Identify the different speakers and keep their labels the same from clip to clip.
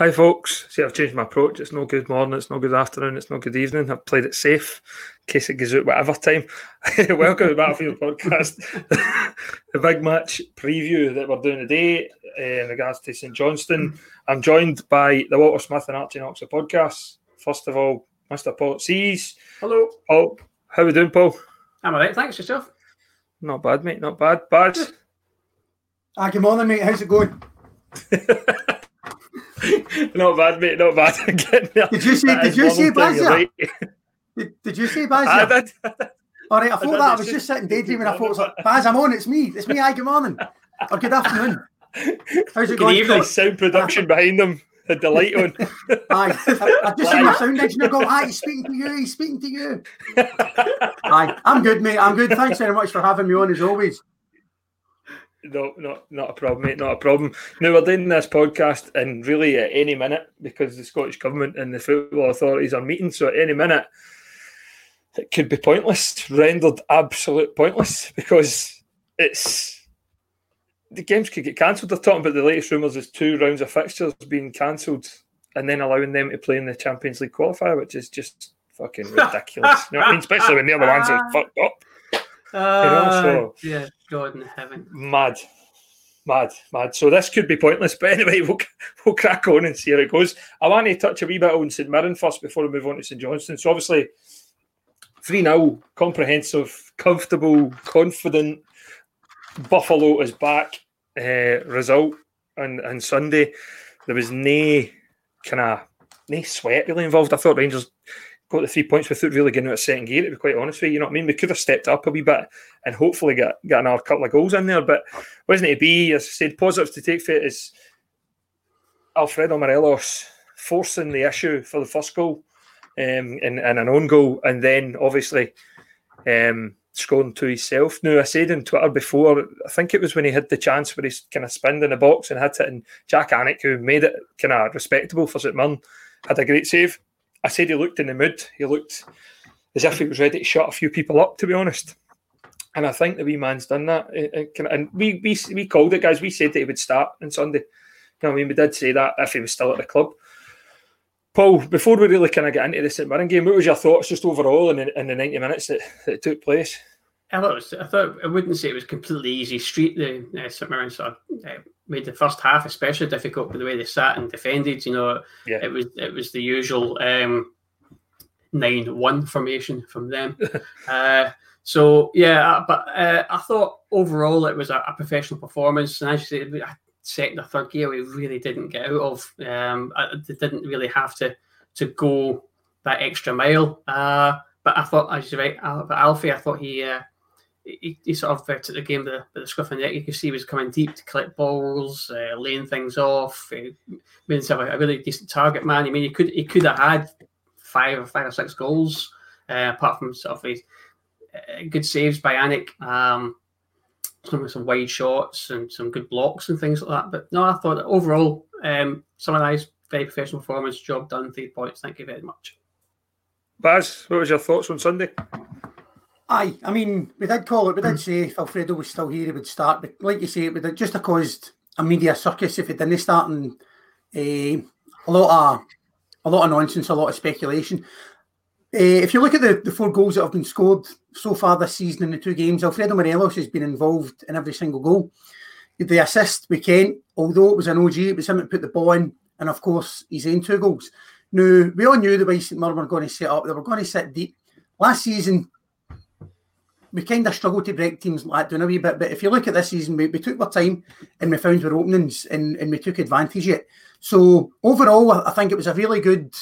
Speaker 1: Hi, folks. See, I've changed my approach. It's no good morning, it's no good afternoon, it's no good evening. I've played it safe in case it goes out whatever time. Welcome to the Battlefield Podcast, the big match preview that we're doing today uh, in regards to St Johnstone. I'm joined by the Walter Smith and Archie Knox podcast. First of all, Mr. Paul Sees.
Speaker 2: Hello.
Speaker 1: Paul, how we doing, Paul?
Speaker 2: I'm all right, thanks yourself.
Speaker 1: Not bad, mate. Not bad. Bad.
Speaker 3: Ah, good morning, mate. How's it going?
Speaker 1: not bad, mate. Not bad.
Speaker 3: Did you see? Did you see Bazia?
Speaker 1: right.
Speaker 3: Did, did you see
Speaker 1: I
Speaker 3: Bazia?
Speaker 1: did.
Speaker 3: All right, I thought
Speaker 1: did,
Speaker 3: that. I was
Speaker 1: just-
Speaker 3: sitting daydreaming. I thought it was like, Baz, I'm on. It's me. It's me. Hi, good morning or good afternoon. How's it
Speaker 1: Good
Speaker 3: going?
Speaker 1: evening. Nice sound production behind them. Had the light on.
Speaker 3: Aye, I, I've just seen my sound engineer go. Aye, he's speaking to you. He's speaking to you. Aye, I'm good, mate. I'm good. Thanks very much for having me on as always.
Speaker 1: No, not not a problem, mate. Not a problem. Now we're doing this podcast, and really at any minute, because the Scottish government and the football authorities are meeting, so at any minute it could be pointless, rendered absolute pointless, because it's the games could get cancelled. They're talking about the latest rumours is two rounds of fixtures being cancelled, and then allowing them to play in the Champions League qualifier, which is just fucking ridiculous. you know what I mean? Especially when the ones that fucked up.
Speaker 2: Uh,
Speaker 1: so-
Speaker 2: dear God in heaven.
Speaker 1: mad, mad, mad. So this could be pointless, but anyway, we'll we'll crack on and see how it goes. I want to touch a wee bit on St Mirren first before we move on to St Johnstone. So obviously, three 0 comprehensive, comfortable, confident. Buffalo is back. Uh, result on on Sunday. There was no kind of no sweat really involved. I thought Rangers got the three points without really getting out of second gear. To be quite honest with you, you know what I mean. We could have stepped up a wee bit and hopefully got, get another couple of goals in there, but wasn't it be? As I said, positives to take for it is Alfredo Morelos forcing the issue for the first goal um, and, and an own goal, and then obviously um, scoring to himself. Now, I said on Twitter before, I think it was when he had the chance where he's kind of spinned in the box and hit it, and Jack Alnwick, who made it kind of respectable for St Mirren, had a great save. I said he looked in the mood. He looked as if he was ready to shut a few people up, to be honest. And I think the wee man's done that. It can- And we, we we called it, guys. We said that he would start on Sunday. You know I mean? We did say that if he was still at the club. Paul, before we really kind of get into the St Mirren game, what was your thoughts just overall in the, in the 90 minutes that, that took place?
Speaker 2: I thought, was, I thought I wouldn't say it was completely easy street. The uh, St Mirren sort of uh, made the first half especially difficult with the way they sat and defended. You know,
Speaker 1: Yeah.
Speaker 2: it was it was the usual um, nine one formation from them. uh, so yeah, uh, but uh, I thought overall it was a, a professional performance, and as you say, I- second or third gear we really didn't get out of. Um, I, they didn't really have to to go that extra mile. Uh, but I thought, as you're right, but Alfie, I thought he. He, he sort of uh, took the game with the, scruff of the neck. You could see he was coming deep to collect balls, uh, laying things off. Uh, made himself a, a really decent target man. I mean, he could he could have had five or five or six goals, uh, apart from sort of his uh, good saves by Alnwick, um, some some wide shots and some good blocks and things like that. But no, I thought overall, um, summarised, very professional performance, job done, three points. Thank you very much.
Speaker 1: Baz, what was your thoughts on Sunday?
Speaker 3: Aye, I mean, we did call it. We did say if Alfredo was still here, he would start. But like you say, it would just have caused a media circus if he didn't start and uh, a lot of a lot of nonsense, a lot of speculation. Uh, if you look at the, the four goals that have been scored so far this season in the two games, Alfredo Morelos has been involved in every single goal. The assist we Kent, although it was an OG, it was him that put the ball in, and of course he's in two goals. Now we all knew the way St Mirren were going to set up; they were going to sit deep. Last season, we kind of struggled to break teams like that down a wee bit. But if you look at this season, we, we took our time and we found our openings and, and we took advantage of it. So overall, I, think it was a really good,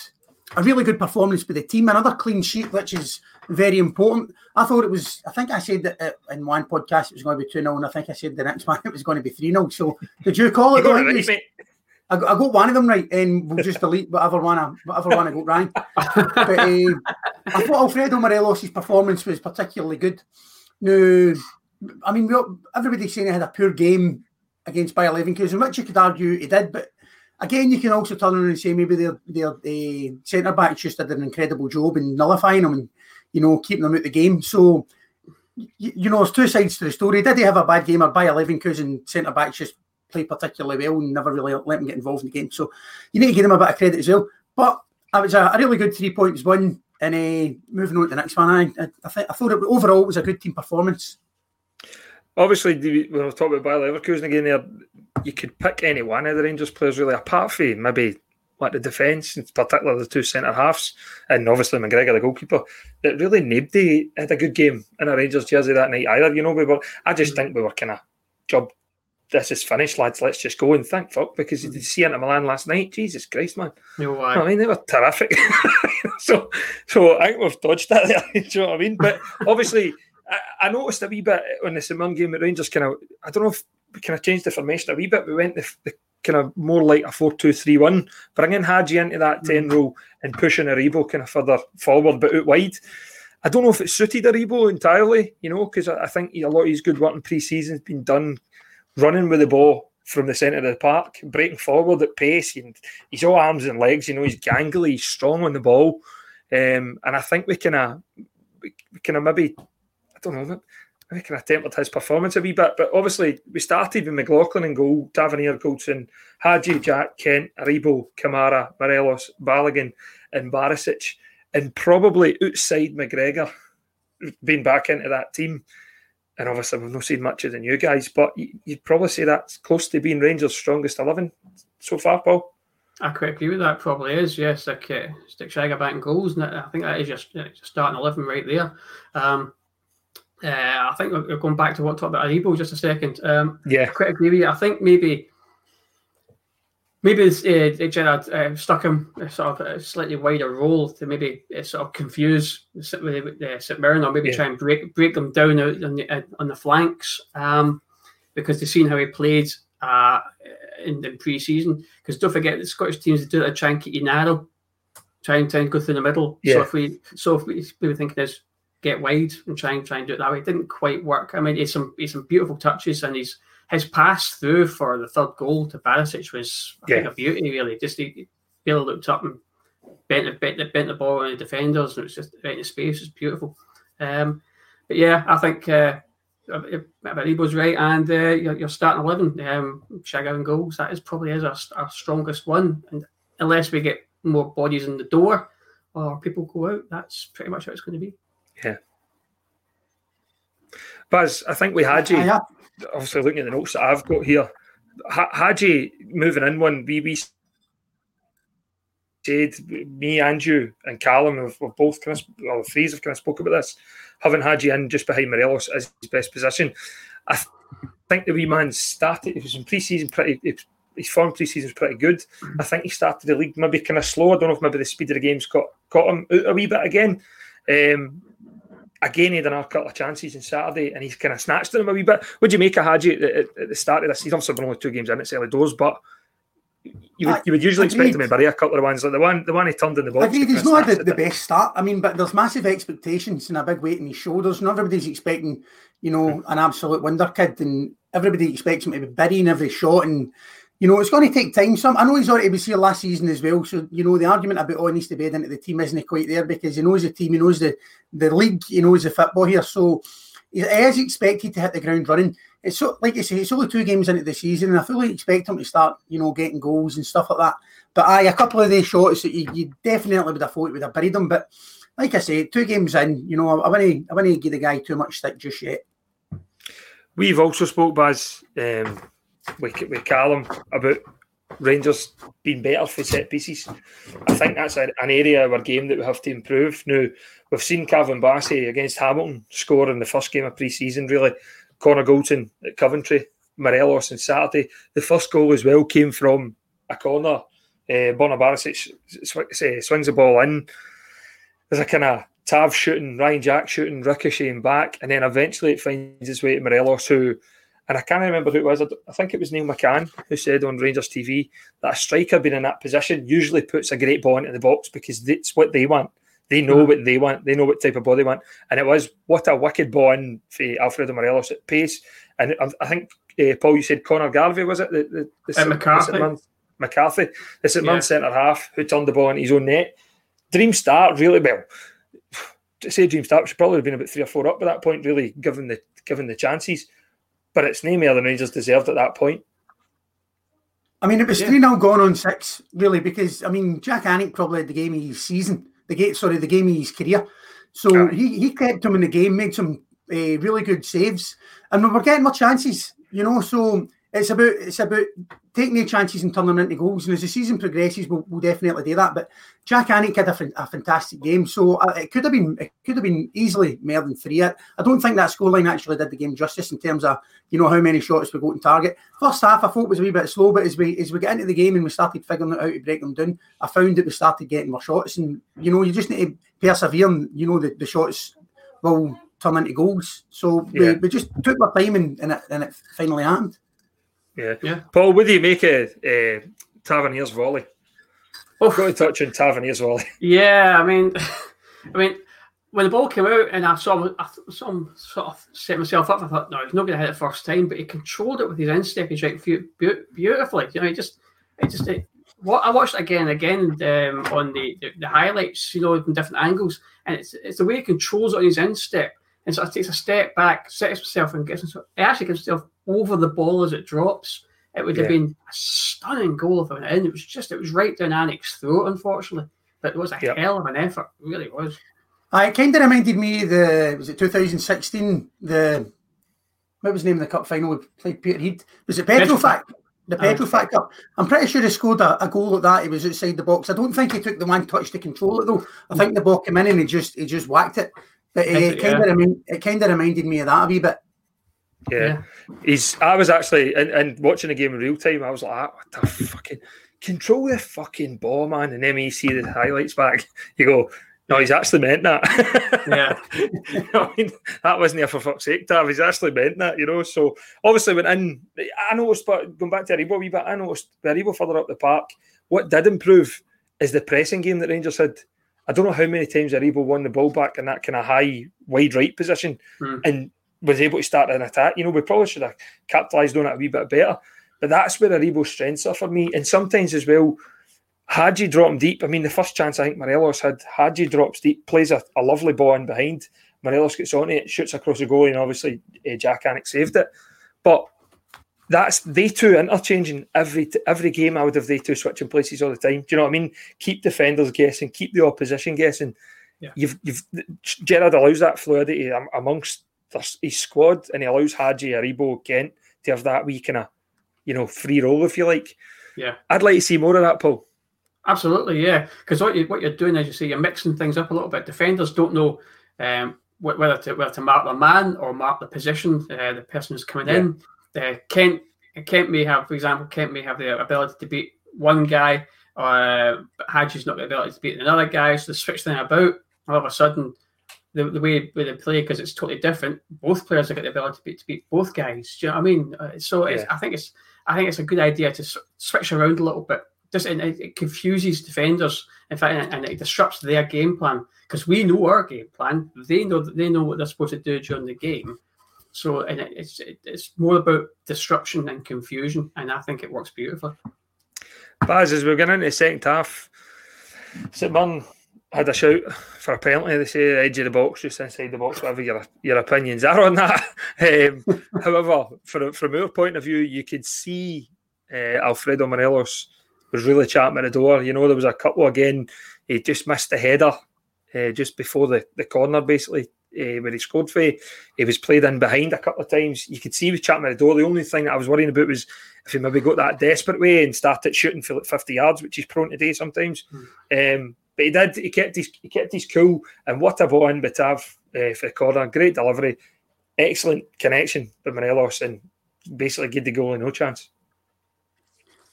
Speaker 3: a really good performance by the team. Another clean sheet, which is very important. I thought it was. I think I said that uh, in one podcast it was going to be two 0 and I think I said the next one it was going to be three 0 So did you call it?
Speaker 1: You got it right.
Speaker 3: I got, I got one of them right, and we'll just delete whatever one I, whatever one I got wrong. But uh, I thought Alfredo Morelos' performance was particularly good. Now, I mean, we all, everybody's saying he had a poor game against Bayer Leverkusen, which you could argue he did. But again, you can also turn around and say maybe their their uh, centre backs just did an incredible job in nullifying them and you know keeping them out of the game. So. y- You know, there's two sides to the story. Did he have a bad game, or Bayer Leverkusen centre backs just play particularly well and never really let him get involved in the game. So you need to give him a bit of credit as well. But it was a, really good three points win. And uh, moving on to the next one, I, I, th- I thought it overall it was a good team performance.
Speaker 1: Obviously, when I was talking about Bayer Leverkusen again, there you could pick any one of the Rangers players really, apart from maybe like the defence, in particular the two centre halves, and obviously McGregor, the goalkeeper. That really nobody had a good game in a Rangers jersey that night either. You know, we were. I just think we were kind of job. This is finished, lads. Let's just go and thank fuck because you did see Inter Milan last night. Jesus Christ, man!
Speaker 2: No,
Speaker 1: I
Speaker 2: I,
Speaker 1: mean, they were terrific. so, so I think we've dodged that there. Do you know what I mean? But obviously, I, I noticed a wee bit on the St Mirren game at Rangers. Kind of, I don't know if we kind of changed the formation a wee bit. We went the, the kind of more like a four-two-three-one, bringing Hagi into that ten role and pushing Aribo kind of further forward, but out wide. I don't know if it suited Aribo entirely, you know, because I, I think he, a lot of his good work in pre-season has been done running with the ball from the centre of the park, breaking forward at pace. And he's all arms and legs, you know, he's gangly, he's strong on the ball. Um, and I think we can, of, we, we kind of maybe, I don't know, kind of tempered his performance a wee bit. But obviously, we started with McLaughlin and goal, Tavernier, Goldson, Hagi, Jack, Kent, Aribo, Kamara, Morelos, Balogun, and Barisic. And probably outside McGregor being back into that team. And obviously, we've not seen much of the new guys, but you- you'd probably say that's close to being Rangers' strongest 11 so far, Paul.
Speaker 2: I quite agree with that. Probably is. Yes, like uh, stick Shagger back in goals, and I think that is just starting eleven right there. Um, uh, I think we're going back to what talked about Aribo just a second. Um, I
Speaker 1: Yeah.
Speaker 2: quite agree with you. I think maybe maybe it's, uh, Gerrard uh, stuck him a sort of a slightly wider role to maybe uh, sort of confuse the St Mirren or maybe
Speaker 1: Yeah.
Speaker 2: try and break break them down on the uh, on the flanks um, because they've seen how he played uh, in, in pre-season. Because don't forget the Scottish teams they do it, try and keep you narrow, try and try and go through the middle. So if we so if we, we were thinking is get wide and try and try and do it that way. It didn't quite work. I mean, it's some it's some beautiful touches and he's his pass through for the third goal to Barisic was I think a beauty really. Just he, Bill looked up and bent the bent the, bent the ball on the defenders and it was just right in space. It was beautiful. Um, but yeah, I think uh, Aribo's right, and uh, you're, you're starting eleven. Um, Shagger and goals. That is probably is our, our strongest one, and unless we get more bodies in the door or people go out, that's pretty much how it's going to be. Yeah.
Speaker 1: Baz, I think we had you. Obviously, looking at the notes that I've got here, Hagi moving in one. We we said me and you and Callum have, have both kind of well, the have kind of spoke about this, having Hagi in just behind Morelos as his best position. I th- think the wee man started. It was in pre-season pretty. It, his form pre-season was pretty good. I think he started the league maybe kind of slow. I don't know if maybe the speed of the game's got caught him out a wee bit again. Um, again, he had another couple of chances on Saturday, and he's kind of snatched at him a wee bit. Would you make a Hagi at, at, at the start of this? He's obviously been only two games in. It's early doors, but you would, you would usually Agreed. expect him to bury a couple of ones like the one the one he turned in the box.
Speaker 3: Agreed, he's not the, the best start. I mean, but there's massive expectations and a big weight on his shoulders, and everybody's expecting, you know, hmm. an absolute wonder kid, and everybody expects him to be burying every shot and you know, it's going to take time. Some I know he's already was here last season as well. So you know, the argument about oh, he needs to bed into the team isn't quite there because he knows the team, he knows the the league, he knows the football here. So he is expected to hit the ground running. It's so like I say, it's only two games into the season, and I fully expect him to start, you know, getting goals and stuff like that. But aye, a couple of these shots that you, you definitely would have thought would have buried them. But like I say, two games in, you know, I wouldn't I wouldn't give the guy too much stick just yet.
Speaker 1: We've also spoke, Baz. Um with, with Callum about Rangers being better for set pieces. I think that's an area of our game that we have to improve. Now, we've seen Calvin Bassey against Hamilton score in the first game of pre season, really. Connor Goldson at Coventry, Morelos on Saturday. The first goal as well came from a corner. Uh, Barisic sw- swings the ball in. There's a kind of Tav shooting, Ryan Jack shooting, ricocheting back, and then eventually it finds its way to Morelos, who and I can't remember who it was. I think it was Neil McCann who said on Rangers TV that a striker being in that position usually puts a great ball into the box because that's what they want. They know what they want. They know what type of ball they want. And it was what a wicked ball in for Alfredo Morelos at pace. And I think uh, Paul, you said Connor Garvey was it? The,
Speaker 2: the, the, uh, McCarthy.
Speaker 1: The McCarthy, the St. yeah. centre half who turned the ball in his own net. Dream start, really well. To say dream start, should probably have been about three or four up by that point, really, given the given the chances but it's no more than Rangers deserved at that point.
Speaker 3: I mean, it was yeah. 3 0 gone on six, really, because, I mean, Jack Alnwick probably had the game of his season, the game, sorry, the game of his career. So yeah. he, he kept him in the game, made some uh, really good saves, and we were getting more chances, you know. So it's about it's about taking the chances and turning them into goals. And as the season progresses, we'll, we'll definitely do that. But Jack Alnwick had a, a fantastic game, so uh, it could have been it could have been easily more than three. I, I don't think that scoreline actually did the game justice in terms of you know how many shots we got in target. First half, I thought was a wee bit slow, but as we as we get into the game and we started figuring out how to break them down, I found that we started getting more shots. And you know, you just need to persevere, and you know the, the shots will turn into goals. So yeah. we, we just took our time and, and, it, and it finally happened.
Speaker 1: Yeah. yeah. Paul, would you make a uh, Tavernier's volley? Oh, got to touch on Tavernier's volley.
Speaker 2: Yeah, I mean, I mean, when the ball came out and I saw, I saw him sort of set myself up. I thought, no, he's not going to hit it first time, but he controlled it with his instep. He's right beautifully. You know, he just, it just, it, what I watched again and again um, on the, the, the highlights, you know, from different angles, and it's it's the way he controls it on his instep and sort of takes a step back, sets himself, and gets himself. He actually gets himself over the ball as it drops. It would have yeah. been a stunning goal if it went in. It was just, it was right down Alnwick's throat, unfortunately. But it was a yep. hell of an effort. It really was.
Speaker 3: I it kind of reminded me the was it 2016 the what was the name of the cup final we played Peterhead was it Petrofac the Petrofac Cup I'm pretty sure he scored a, a, goal at that he was outside the box I don't think he took the one touch to control it though I think the ball came in and he just he just whacked it but uh, it kind of yeah. remind, it kind of reminded me of that a wee bit
Speaker 1: yeah. yeah. He's. I was actually and, and watching the game in real time. I was like, ah, what the fucking control the fucking ball, man. And then you see the highlights back, you go, no, he's actually meant that.
Speaker 2: Yeah.
Speaker 1: I mean, that wasn't there for fuck's sake, Tav. He's actually meant that, you know. So obviously when in. I noticed, but going back to Aribo a wee bit, I noticed Aribo further up the park. What did improve is the pressing game that Rangers had. I don't know how many times Aribo won the ball back in that kind of high, wide right position. Mm. And was able to start an attack. You know, we probably should have capitalised on it a wee bit better. But that's where Aribo's strengths are for me. And sometimes as well, Hagi drop him deep. I mean, the first chance I think Morelos had, Hagi drops deep, plays a, a lovely ball in behind. Morelos gets on it, shoots across the goal, and obviously uh, Jack Alnwick saved it. But that's they two interchanging every every game. I would have they two switching places all the time. Do you know what I mean? Keep defenders guessing, keep the opposition guessing. Yeah. You've you've Gerrard allows that fluidity amongst his squad and he allows Hagi, Aribo, Kent to have that week kind of, you know, free role, if you like.
Speaker 2: Yeah.
Speaker 1: I'd like to see more of that, Paul.
Speaker 2: Absolutely, yeah. Because what you what you're doing, as you say, you're mixing things up a little bit. Defenders don't know um, whether to whether to mark the man or mark the position, uh, the person who's coming yeah. in. Uh, Kent Kent may have, for example, Kent may have the ability to beat one guy, uh, but Hagi's not the ability to beat another guy. So they switch things about. All of a sudden, the, the way they play because it's totally different. Both players have got the ability to beat, to beat both guys. Do you know what I mean? Uh, so yeah. I think it's I think it's a good idea to switch around a little bit. Just and it, it confuses defenders, in fact, and, and it disrupts their game plan because we know our game plan. They know that they know what they're supposed to do during the game. So and it, it's it, it's more about disruption and confusion, and I think it works beautifully.
Speaker 1: Baz, as we're getting into the second half, St. Mirren had a shout for a penalty. They say the edge of the box, just inside the box, whatever your, your opinions are on that. Um, however, from, from our point of view, you could see uh, Alfredo Morelos was really chatting at the door. You know, there was a couple again, he just missed the header uh, just before the, the corner, basically, uh, where he scored for. He was played in behind a couple of times. You could see he was chatting at the door. The only thing that I was worrying about was if he maybe got that desperate way and started shooting for like 50 yards, which he's prone to do sometimes. Mm. Um, but he did. He kept his he kept his cool. And what a ball in Batav uh, for the corner. Great delivery, excellent connection with Morelos, and basically give the goal no chance.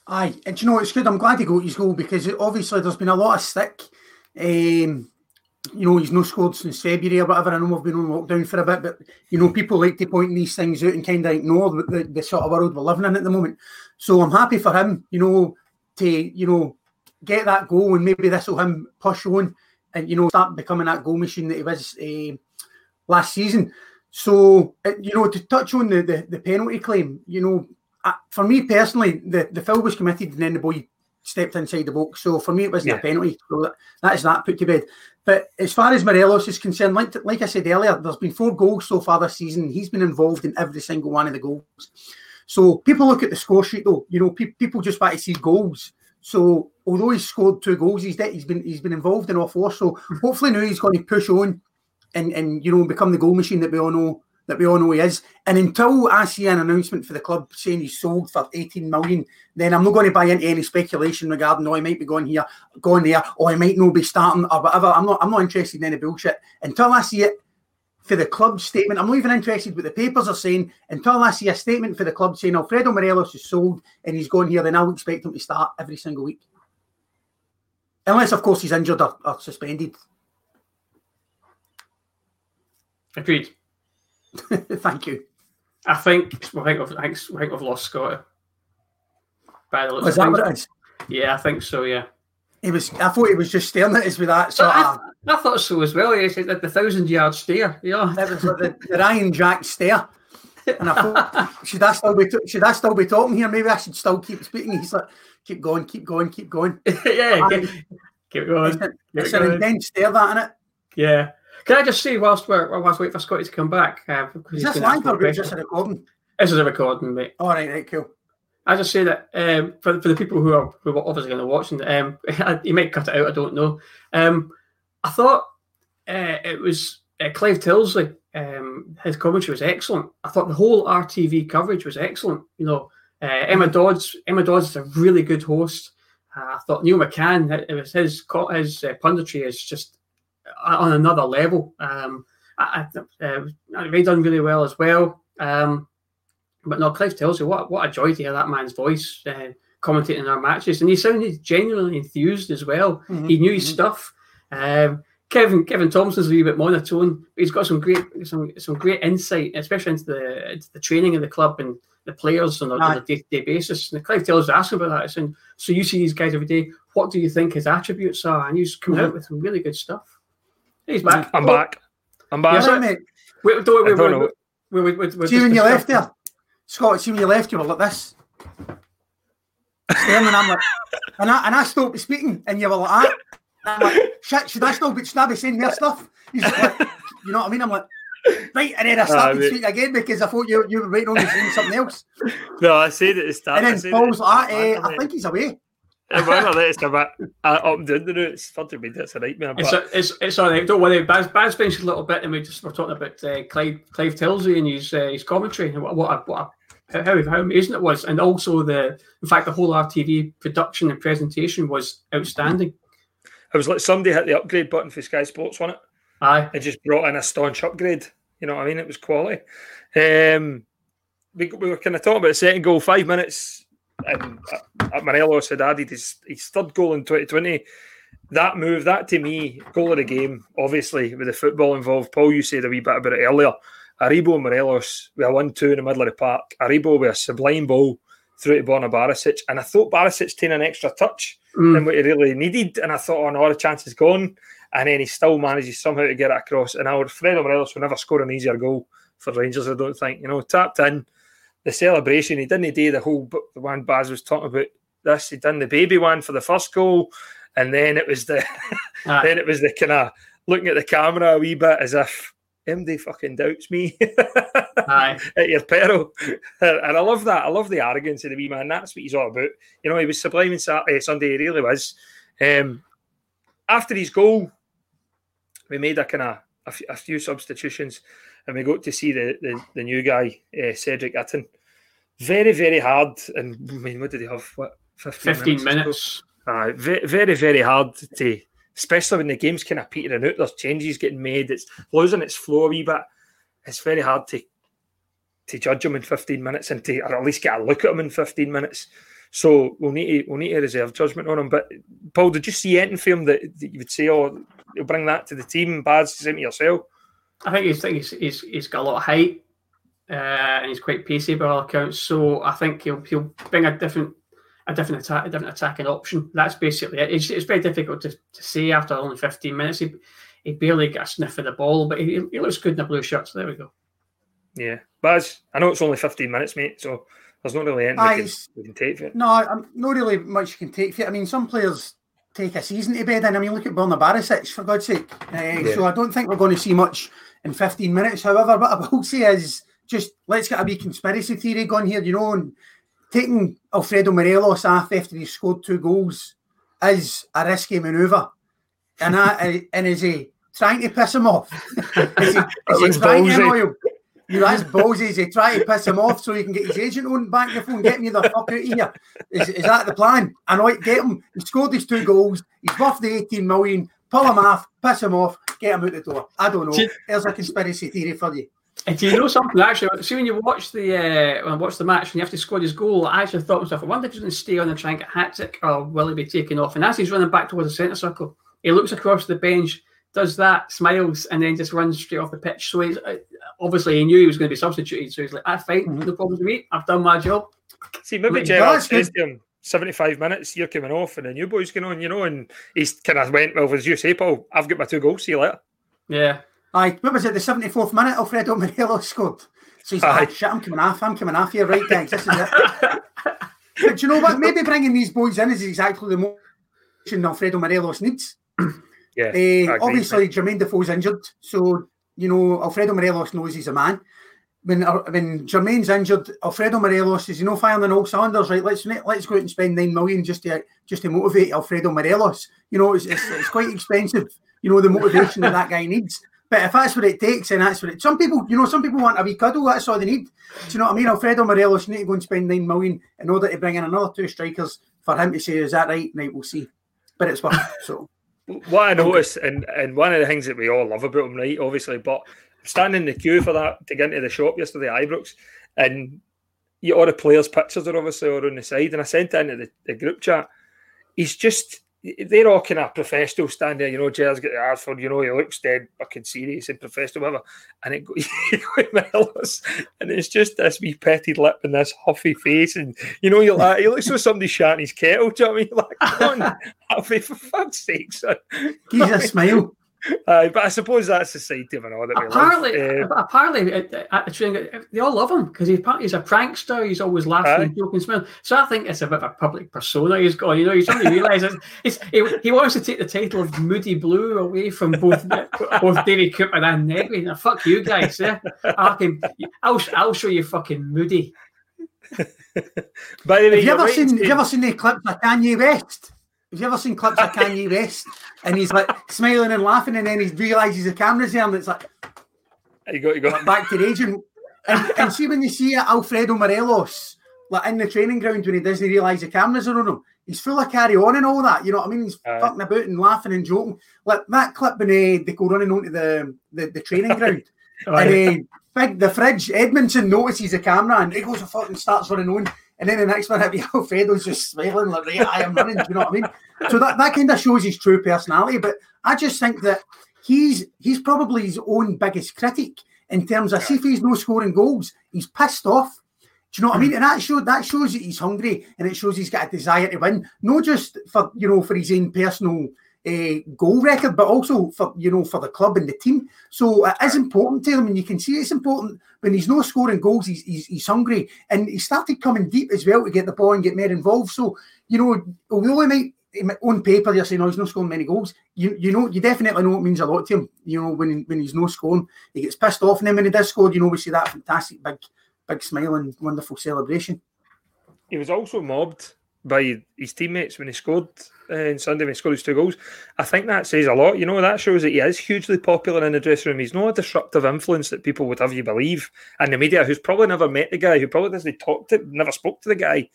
Speaker 3: Aye, and you know it's good. I'm glad he got his goal because obviously there's been a lot of stick. Um, you know, he's no scored since February or whatever. I know we've been on lockdown for a bit, but you know, people like to point these things out and kind of ignore the, the, the sort of world we're living in at the moment. So I'm happy for him, you know, to you know get that goal and maybe this will him push on and you know start becoming that goal machine that he was uh, last season. So uh, you know to touch on the, the, the penalty claim, you know, uh, for me personally, the the foul was committed and then the boy stepped inside the box. So for me, it wasn't yeah. a penalty. So that, that is that put to bed. But as far as Morelos is concerned, like like I said earlier, there's been four goals so far this season. He's been involved in every single one of the goals. So people look at the score sheet though. You know, pe- people just want to see goals. So although he's scored two goals, he's he's been he's been involved in all four. So hmm. hopefully now he's going to push on and and you know become the goal machine that we all know that we all know he is. And until I see an announcement for the club saying he's sold for 18 million, then I'm not going to buy into any speculation regarding oh he might be going here, going there, or he might not be starting or whatever. I'm not I'm not interested in any bullshit. Until I see it for the club statement. I'm not even interested what the papers are saying until I see a statement for the club saying Alfredo Morelos is sold and he's gone here, then I'll expect him to start every single week. Unless, of course, he's injured or, or suspended.
Speaker 2: Agreed.
Speaker 3: Thank you.
Speaker 2: I think I think I've, I think, I've lost Scott.
Speaker 3: By the looks oh, is that what it is?
Speaker 2: Yeah, I think so. Yeah.
Speaker 3: He was. I thought he was just staring at us with that. So
Speaker 2: I, I, thought so as well. He said that the thousand yard stare. Yeah,
Speaker 3: that was like the, the Ryan Jack stare. And I thought, should I still be should I still be talking here? Maybe I should still keep speaking. He's like, keep going, keep going, keep going.
Speaker 2: yeah, keep, keep, going.
Speaker 3: It's, it's an intense stare, that isn't it?
Speaker 2: Yeah. Can I just say whilst we're whilst waiting for Scotty to come back? Uh,
Speaker 3: is this live or just a recording?
Speaker 2: This is a recording, mate.
Speaker 3: All right, right, cool.
Speaker 2: I just say that um, for, for the people who are who are obviously going to watch, um, you might cut it out. I don't know. Um, I thought uh, it was uh, Clive Tyldesley. Um, his commentary was excellent. I thought the whole RTV coverage was excellent. You know, uh, Emma Dodds. Emma Dodds is a really good host. Uh, I thought Neil McCann. It was his his uh, punditry is just on another level. Um, I, I, uh, they done really well as well. Um, but no, Clive Tyldesley what what a joy to hear that man's voice uh, commentating our matches, and he sounded genuinely enthused as well. Mm-hmm. He knew his mm-hmm. stuff. Um, Kevin Kevin Thomson's a wee bit monotone, but he's got some great some some great insight, especially into the into the training of the club and the players on a, on a day-to-day basis. And Clive Tyldesley's asking about that, saying, "So you see these guys every day. What do you think his attributes are?" And he's coming mm-hmm. out with some really good stuff. He's back.
Speaker 1: I'm back. I'm back.
Speaker 3: Yeah, mate.
Speaker 2: Wait, don't, wait, wait, wait, wait, wait, wait, wait,
Speaker 3: See when you left there, Scott. See when you left, you were like this. Staring, and I'm like, and I and I stopped speaking, and you were like, ah. I'm like, shit, should I still be, should I be saying their stuff? He's like, you know what I mean? I'm like, right, and then I started uh, speaking again because I thought you, you were waiting on me saying something else.
Speaker 1: No, I said at the start.
Speaker 3: And then Paul's like, ah, eh, I think he's away.
Speaker 1: it's a bit uh, up and down the route. It's fun to read. It's a nightmare.
Speaker 2: It's, a, it's, it's all right. Don't worry. Baz, Baz finished a little bit, and we just were talking about uh, Clive, Clive Tyldesley and his uh, his commentary and what, what, a, what a, how, how amazing it was, and also the in fact the whole RTV production and presentation was outstanding.
Speaker 1: It was like somebody hit the upgrade button for Sky Sports on it.
Speaker 2: Aye,
Speaker 1: it just brought in a staunch upgrade. You know what I mean? It was quality. Um, we, we were kind of talking about the second goal, five minutes, and uh, Morelos had added his, his third goal in 2020. That move, that to me, goal of the game, obviously, with the football involved. Paul, you said a wee bit about it earlier. Aribo and Morelos, we a 1 2 in the middle of the park. Aribo with a sublime ball through to Borna Barisic. And I thought Barisic taking an extra touch mm. than what he really needed. And I thought, oh no, the chance is gone. And then he still manages somehow to get it across. And Alfredo Morelos will never score an easier goal for Rangers, I don't think. You know, tapped in the celebration. He didn't do the whole the one Baz was talking about. This he done the baby one for the first goal, and then it was the then it was the kind of looking at the camera a wee bit as if MD fucking doubts me at your peril. And I love that. I love the arrogance of the wee man. That's what he's all about. You know, he was sublime on Saturday, Sunday. He really was. Um, after his goal, we made a kind of a, f- a few substitutions, and we got to see the the, the new guy, uh, Cedric Itten. Very, very hard. And I mean, what did he have? What,
Speaker 2: 15, 15 minutes? minutes.
Speaker 1: Uh, very, very hard to, especially when the game's kind of petering out. There's changes getting made. It's losing its flow a wee bit. It's very hard to to judge him in 15 minutes and to or at least get a look at him in 15 minutes. So we'll need to we'll need to reserve judgment on him. But Paul, did you see anything for him that, that you would say, oh, you'll bring that to the team? Baz, same to yourself.
Speaker 2: I think he's, he's, he's, he's got a lot of height uh, and he's quite pacey by all accounts. So I think he'll he'll bring a different a different attack a different attacking option. That's basically it. It's, it's very difficult to, to say after only 15 minutes. He, he barely got a sniff of the ball, but he, he looks good in a blue shirt. So there we go.
Speaker 1: Yeah, Baz, I know it's only 15 minutes, mate. So there's not really anything we, can, we can take for it.
Speaker 3: No, I'm not really much you can take for it. I mean, some players take a season to bed in. I mean, look at Borna Barisic, for God's sake. Uh, yeah. So I don't think we're going to see much in 15 minutes. However, what I will say is just let's get a wee conspiracy theory going here, you know, and taking Alfredo Morelos off after he scored two goals is a risky manoeuvre. And, I, and is he trying to piss him off? is he, is he trying to annoy him? You know, that's ballsy. Is he trying to piss him off so he can get his agent on back the phone, get me the fuck out of here? Is, is that the plan? I know, it, get him. He scored these two goals. He's worth the 18 million. Pull him off, piss him off, get him out the door. I don't know. There's a conspiracy theory for you.
Speaker 2: And do you know something? Actually, see when you watch the uh, when I watch the match and you have to score his goal, I actually thought to myself, I wonder if he's going to stay on and try and get hat trick, or will he be taken off? And as he's running back towards the centre circle, he looks across the bench, does that, smiles, and then just runs straight off the pitch. So he's uh, obviously he knew he was going to be substituted. So he's like, "I fight, mm-hmm. no problem with me. I've done my job."
Speaker 1: See, maybe Gerrard says to him, 75 minutes, you're coming off, and the new boy's going on, you know, and he's kind of went, Well, as you say, Paul, I've got my two goals, see you later.
Speaker 2: Yeah.
Speaker 3: Aye, what was it, the 74th minute Alfredo Morelos scored? So he's like, shit, I'm coming off, I'm coming off here, right, guys, this is it. but you know what, maybe bringing these boys in is exactly the motion Alfredo Morelos needs.
Speaker 1: Yeah,
Speaker 3: uh, obviously, Jermaine Defoe's injured, so, you know, Alfredo Morelos knows he's a man. When, uh, when Jermaine's injured, Alfredo Morelos is, you know, firing on all cylinders, right? Let's let's go out and spend nine million just to just to motivate Alfredo Morelos. You know, it's, it's, it's quite expensive. You know, the motivation that that guy needs. But if that's what it takes, and that's what it. Some people, you know, some people want a wee cuddle. That's all they need. Do you know what I mean? Alfredo Morelos need to go and spend nine million in order to bring in another two strikers for him to say, "Is that right?" Right, we'll see. But it's worth so.
Speaker 1: What I noticed, and and one of the things that we all love about him, right? Obviously, but standing in the queue for that to get into the shop yesterday, Ibrox, and you, all the players' pictures are obviously all on the side, and I sent it into the, the group chat. He's just they're all kind of professional standing you know, Jared's got the Ashford, you know, he looks dead fucking serious and professional, whatever. And it goes, and it's just this wee petted lip and this huffy face. And, you know, you're like, he looks like somebody shouting his kettle. Do you know what I mean? Like, come on, for fuck's sake, son.
Speaker 3: He's a smile.
Speaker 1: Uh, but I suppose that's the side of an that
Speaker 2: apparently, uh, apparently, at the training, they all love him because he's, he's a prankster. He's always laughing, and joking, smiling. So I think it's a bit of a public persona he's got. You know, he's only realises he, he wants to take the title of Moody Blue away from both both Davy Cooper and Negri. Now, fuck you guys. Yeah, I can. I'll I'll show you fucking Moody.
Speaker 1: By the way,
Speaker 3: Have you ever
Speaker 1: right in
Speaker 3: seen? Have you ever seen the clips of Kanye West? Have you ever seen clips of Kanye West and he's like smiling and laughing, and then he realizes the camera's there, and it's like
Speaker 1: You got, you got.
Speaker 3: back to rage. And, and, and see when you see Alfredo Morelos like in the training ground when he doesn't realise the cameras are on him, he's full of carry on and all that. You know what I mean? He's
Speaker 1: Aye.
Speaker 3: fucking about and laughing and joking. Like that clip when uh, they go running onto the the, the training ground. And uh, big the fridge, Edmondson notices the camera and he goes and fucking starts running on. And then the next one, be Alfredo's just smiling like, right, I am running. Do you know what I mean? So that, that kind of shows his true personality. But I just think that he's he's probably his own biggest critic in terms of see if he's no scoring goals, he's pissed off. Do you know what I mean? Hmm. And that shows that shows that he's hungry and it shows he's got a desire to win, not just for you know for his own personal uh, goal record, but also for you know for the club and the team. So it is important to him, and you can see it's important when he's not scoring goals. He's, he's he's hungry, and he started coming deep as well to get the ball and get more involved. So you know, although he might on paper you're saying oh he's not scoring many goals, you you know you definitely know it means a lot to him. You know when when he's not scoring, he gets pissed off, and then when he does score, you know we see that fantastic big big smile and wonderful celebration.
Speaker 1: He was also mobbed by his teammates when he scored uh, on Sunday when he scored his two goals. I think that says a lot. You know, that shows that he is hugely popular in the dressing room. He's not a disruptive influence that people would have you believe. And the media, who's probably never met the guy, who probably doesn't talk to, never spoke to the guy.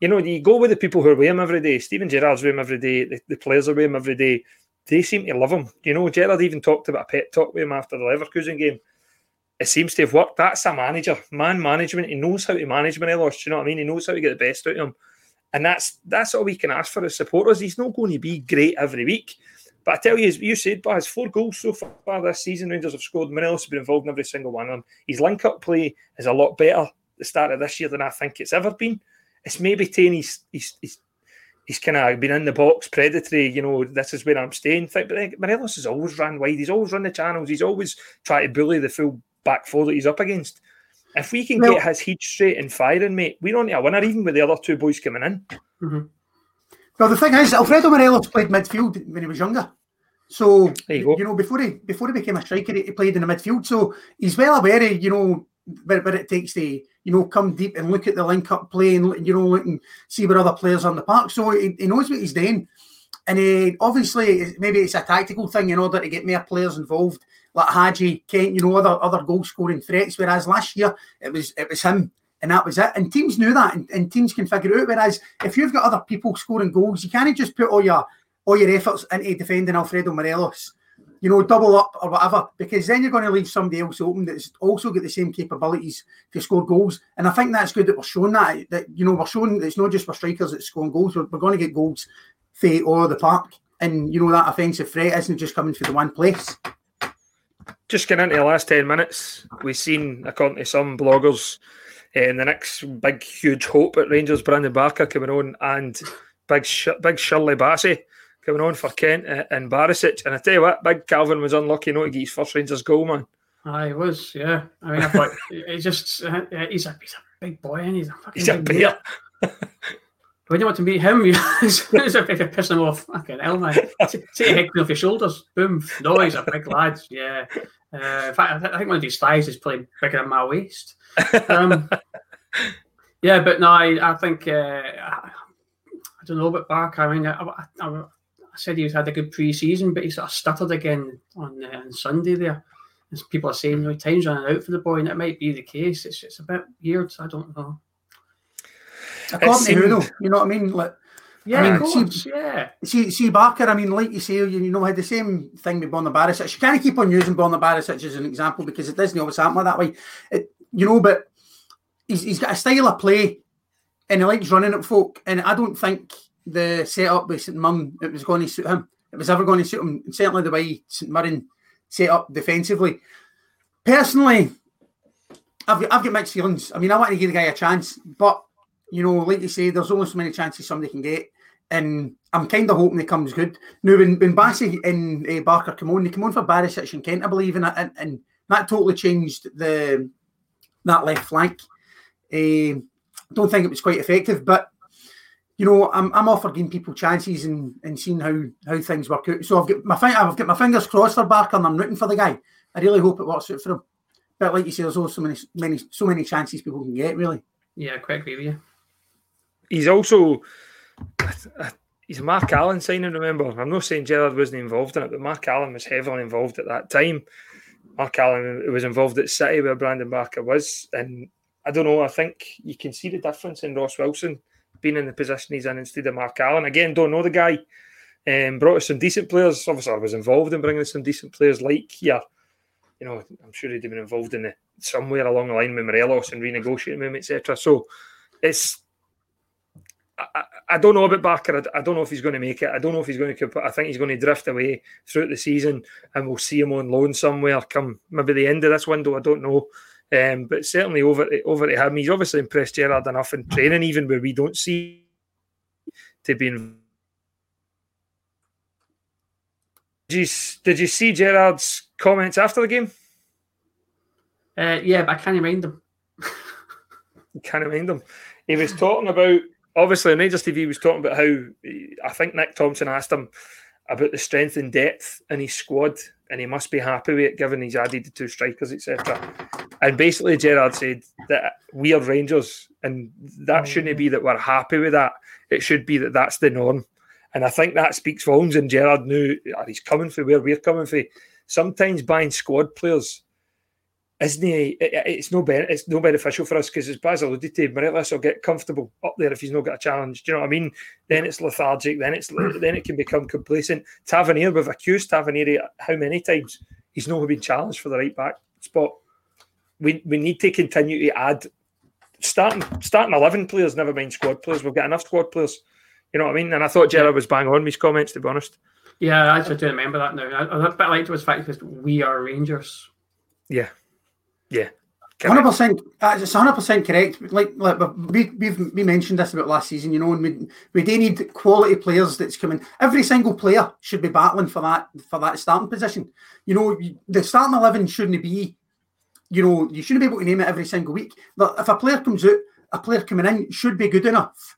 Speaker 1: You know, you go with the people who are with him every day. Steven Gerrard's with him every day. The, the players are with him every day. They seem to love him. You know, Gerrard even talked about a pet talk with him after the Leverkusen game. It seems to have worked. That's a manager, man management. He knows how to manage Morelos. Do you know what I mean? He knows how to get the best out of him. And that's that's all we can ask for as supporters. He's not going to be great every week. But I tell you, as you said, Baz, four goals so far this season. Rangers have scored. Morelos has been involved in every single one of them. His link up play is a lot better at the start of this year than I think it's ever been. It's maybe taking his, his, his he's kind of been in the box, predatory. You know, this is where I'm staying. But Morelos has always run wide. He's always run the channels. He's always tried to bully the full back four that he's up against. If we can get his heat straight and firing, mate, we're on to a winner, even with the other two boys coming in.
Speaker 3: Well, the thing is, Alfredo Morelos played midfield when he was younger. So
Speaker 1: you go.
Speaker 3: know, before he before he became a striker, he he played in the midfield. So he's well aware of you know where, where it takes to you know come deep and look at the link up play and you know look and see where other players are on the park. So he, he knows what he's doing. And uh, obviously, maybe it's a tactical thing in order to get more players involved, like Hagi, Kent, you know, other other goal scoring threats. Whereas last year it was it was him, and that was it. And teams knew that, and, and teams can figure it out. Whereas if you've got other people scoring goals, you can't just put all your all your efforts into defending Alfredo Morelos. You know, double up or whatever, because then you're going to leave somebody else open that's also got the same capabilities to score goals. And I think that's good that we're showing that. That you know, we're showing that it's not just for strikers that scoring goals. We're, we're going to get goals for all the park, and you know that offensive threat isn't just coming for the one place.
Speaker 1: Just getting into the last 10 minutes, we've seen, according to some bloggers, in the next big, huge hope at Rangers, Brandon Barker coming on, and big, Sh- big Shirley Bassey coming on for Kent uh, and Barisic. And I tell you what, big Calvin was unlucky not to get his first Rangers goal, man.
Speaker 2: I was, yeah. I mean, I thought he just, uh, he's a, he's a big boy and he's a fucking
Speaker 1: He's a
Speaker 2: big
Speaker 1: bear.
Speaker 2: When you want to meet him, you it's a bit of pissing him off. Fucking hell, man. Take a head off your shoulders. Boom. No, he's a big lad. Yeah. Uh, in fact, I, th- I think one of his thighs is probably bigger than my waist. Um, yeah, but no, I, I think, uh, I, I don't know about Barker. I mean, I, I, I, I said he's had a good pre season, but he sort of stuttered again on, uh, on Sunday there. As people are saying, you know, time's running out for the boy, and it might be the case. It's, it's a bit weird. I don't know.
Speaker 3: According to who, though, you know what I mean? Like,
Speaker 2: Yeah,
Speaker 3: mean,
Speaker 2: of
Speaker 3: see-
Speaker 2: yeah.
Speaker 3: See, see Barker. I mean, like you say, you, you know, had the same thing with Borna Barisic. You can't keep on using Borna Barisic as an example because it doesn't always happen like that way. It, you know, but he's, he's got a style of play, and he likes running at folk. And I don't think the setup with St Mirren it was going to suit him. It was ever going to suit him. Certainly the way St Mirren set up defensively. Personally, I've got, I've got mixed feelings. I mean, I want to give the guy a chance, but you know, like you say, there's only so many chances somebody can get and I'm kind of hoping he comes good. Now, when, when Bassey and uh, Barker come on, they come on for Barisic and Kent, I believe, and, and, and that totally changed the that left flank. Uh, don't think it was quite effective, but you know, I'm, I'm giving people chances and, and seeing how, how things work out. So I've got my I've got my fingers crossed for Barker, and I'm rooting for the guy. I really hope it works out for him. But like you say, there's also so many, many so many chances people can get. Really,
Speaker 2: Yeah, I quite agree with you.
Speaker 1: He's also he's Mark Allen signing. Remember, I'm not saying Gerrard wasn't involved in it, but Mark Allen was heavily involved at that time. Mark Allen was involved at City where Brandon Barker was, and I don't know. I think you can see the difference in Ross Wilson being in the position he's in instead of Mark Allen. Again, don't know the guy. Um, brought us some decent players. Obviously, I was involved in bringing some decent players like here. You know, I'm sure he'd have been involved in it somewhere along the line with Morelos and renegotiating him, etc. So it's I, I, don't know about Barker. I, I, don't know if he's going to make it. I don't know if he's going to. I think he's going to drift away throughout the season, and we'll see him on loan somewhere. Come maybe the end of this window. I don't know. Um, but certainly over over to him. He's obviously impressed Gerrard enough in training, even where we don't see to be. In... Did you, did you see Gerrard's comments after the game?
Speaker 2: Uh, yeah, but I can't remind them.
Speaker 1: you can't remind them. He was talking about obviously on Rangers TV was talking about how I think Nick Thompson asked him about the strength and depth in his squad, and he must be happy with it given he's added the two strikers, etc. And basically, Gerrard said that we are Rangers, and that mm. shouldn't be that we're happy with that. It should be that that's the norm. And I think that speaks volumes. And Gerrard knew oh, he's coming for where we're coming for. Sometimes buying squad players isn't he? It's no better, it's no beneficial for us because as Baz alluded to, Morelos will get comfortable up there if he's not got a challenge. Do you know what I mean? Then it's lethargic. Then it's then it can become complacent. Tavernier, we've accused Tavernier how many times he's not been challenged for the right back spot. We we need to continue to add starting starting eleven players, never mind squad players. We've got enough squad players. You know what I mean? And I thought Gerrard was bang on with his comments, to be honest.
Speaker 2: Yeah, I actually do remember that now. I, I, I liked it was fact because we are Rangers.
Speaker 1: Yeah, yeah.
Speaker 3: Hundred percent. It's hundred percent correct. Like, like we we've we mentioned this about last season, you know, and we we do need quality players that's coming. Every single player should be battling for that for that starting position. You know, the starting eleven shouldn't be. You know, you shouldn't be able to name it every single week. But if a player comes out, a player coming in should be good enough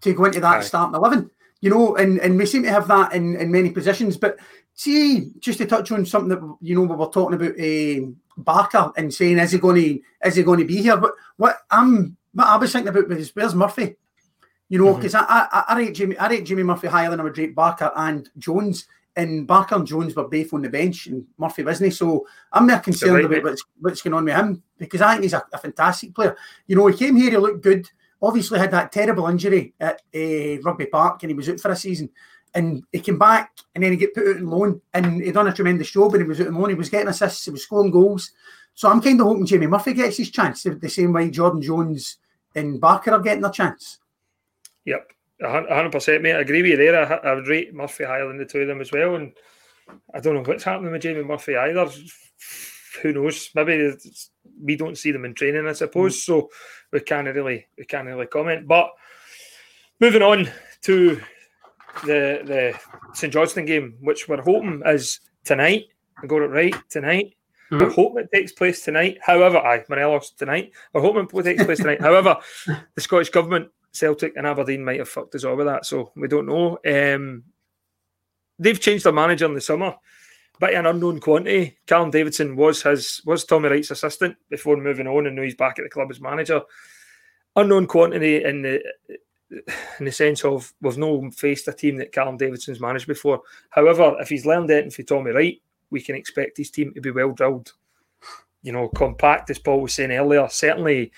Speaker 3: to go into that Aye. starting eleven. You know, and and we seem to have that in in many positions. But see, just to touch on something that you know we were talking about. Uh, Barker and saying, "Is he going to? Is he going to be here?" But what I'm, what I was thinking about was, where's Murphy? You know, because mm-hmm. I, I, I rate Jimmy, I rate Jimmy Murphy higher than I would rate Barker and Jones. And Barker and Jones were both on the bench, and Murphy wasn't. So I'm more concerned right, about what's, what's, going on with him because I think he's a, a, fantastic player. You know, he came here, he looked good. Obviously, had that terrible injury at uh, Rugby Park, and he was out for a season and he came back and then he get put out on loan and he done a tremendous job and he was out on loan. He was getting assists, he was scoring goals. So I'm kind of hoping Jamie Murphy gets his chance the same way Jordan Jones and Barker are getting their chance.
Speaker 1: Yep, 100%, mate. I agree with you there. I, I would rate Murphy higher than the two of them as well. And I don't know what's happening with Jamie Murphy either. Who knows? Maybe we don't see them in training, I suppose. Mm. So we can't really we can't really comment. But moving on to the the St Johnstone game, which we're hoping is tonight. I got it right tonight. Mm-hmm. We're hoping it takes place tonight. However, I Morelos tonight. We're hoping it takes place tonight. However, the Scottish government, Celtic, and Aberdeen might have fucked us all with that, so we don't know. Um, they've changed their manager in the summer, but an unknown quantity. Callum Davidson was his was Tommy Wright's assistant before moving on, and now he's back at the club as manager. Unknown quantity in the in the sense of we've no faced a team that Callum Davidson's managed before. However, if he's learned anything from Tommy Wright, we can expect his team to be well drilled. You know, compact as Paul was saying earlier, certainly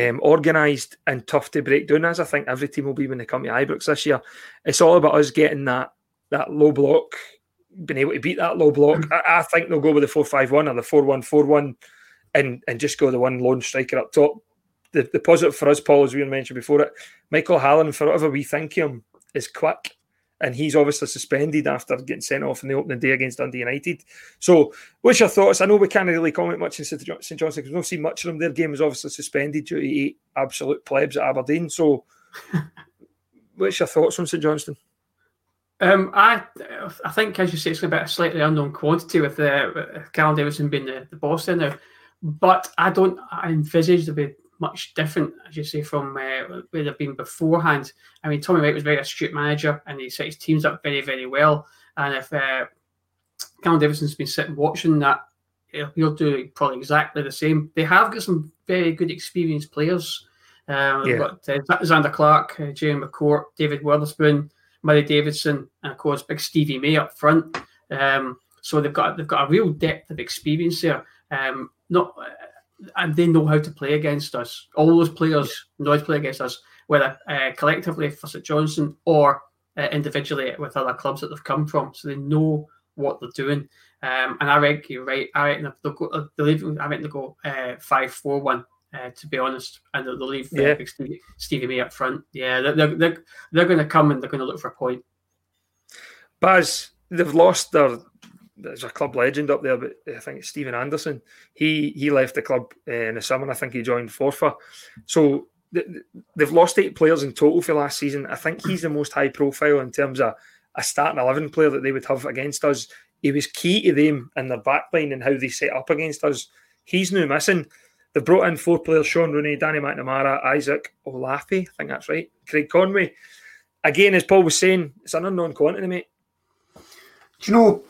Speaker 1: um, organised and tough to break down. As I think every team will be when they come to Ibrox this year. It's all about us getting that that low block, being able to beat that low block. Mm. I, I think they'll go with the four five one or the four one four one, and and just go the one lone striker up top the, the positive for us, Paul, as we mentioned before it, Michael O'Halloran, for whatever we think him, is quick. And he's obviously suspended after getting sent off in the opening day against Dundee United. So, what's your thoughts? I know we can't really comment much in St Johnstone because we've not seen much of them. Their game was obviously suspended due to eight absolute plebs at Aberdeen. So, what's your thoughts on St Johnstone?
Speaker 2: Um, I I think, as you say, it's a bit a slightly unknown quantity with uh, Callum Davidson being the, the boss in there. But I don't I envisage there be much different, as you say, from uh, where they've been beforehand. I mean, Tommy Wright was a very astute manager and he set his teams up very, very well. And if uh, Callum Davidson's been sitting watching that, he'll do probably exactly the same. They have got some very good experienced players Um, yeah. got uh, Zander Clark, uh, McCourt, David Wotherspoon, Murray Davidson, and of course Big Stevie May up front. Um, so they've got they've got a real depth of experience there. Um, not and they know how to play against us. All those players know how to play against us, whether uh, collectively for St Johnstone or uh, individually with other clubs that they've come from. So they know what they're doing. Um, and I reckon you're right. I reckon they'll go. They'll leave, I reckon they'll go uh, five four one. Uh, to be honest, and they'll leave uh, yeah. Stevie, Stevie May up front. Yeah, they're they're, they're going to come and they're going to look for a point.
Speaker 1: Baz, they've lost their there's a club legend up there, but I think it's Stephen Anderson. He he left the club uh, in the summer. I think he joined Forfar. So they've lost eight players in total for last season. I think he's the most high profile in terms of a starting eleven player that they would have against us. He was key to them in their backline and how they set up against us. He's now missing. They've brought in four players: Sean Rooney, Danny McNamara, Isaac Olafi. I think that's right. Craig Conway. Again, as Paul was saying, it's an unknown quantity, mate.
Speaker 3: Do you know?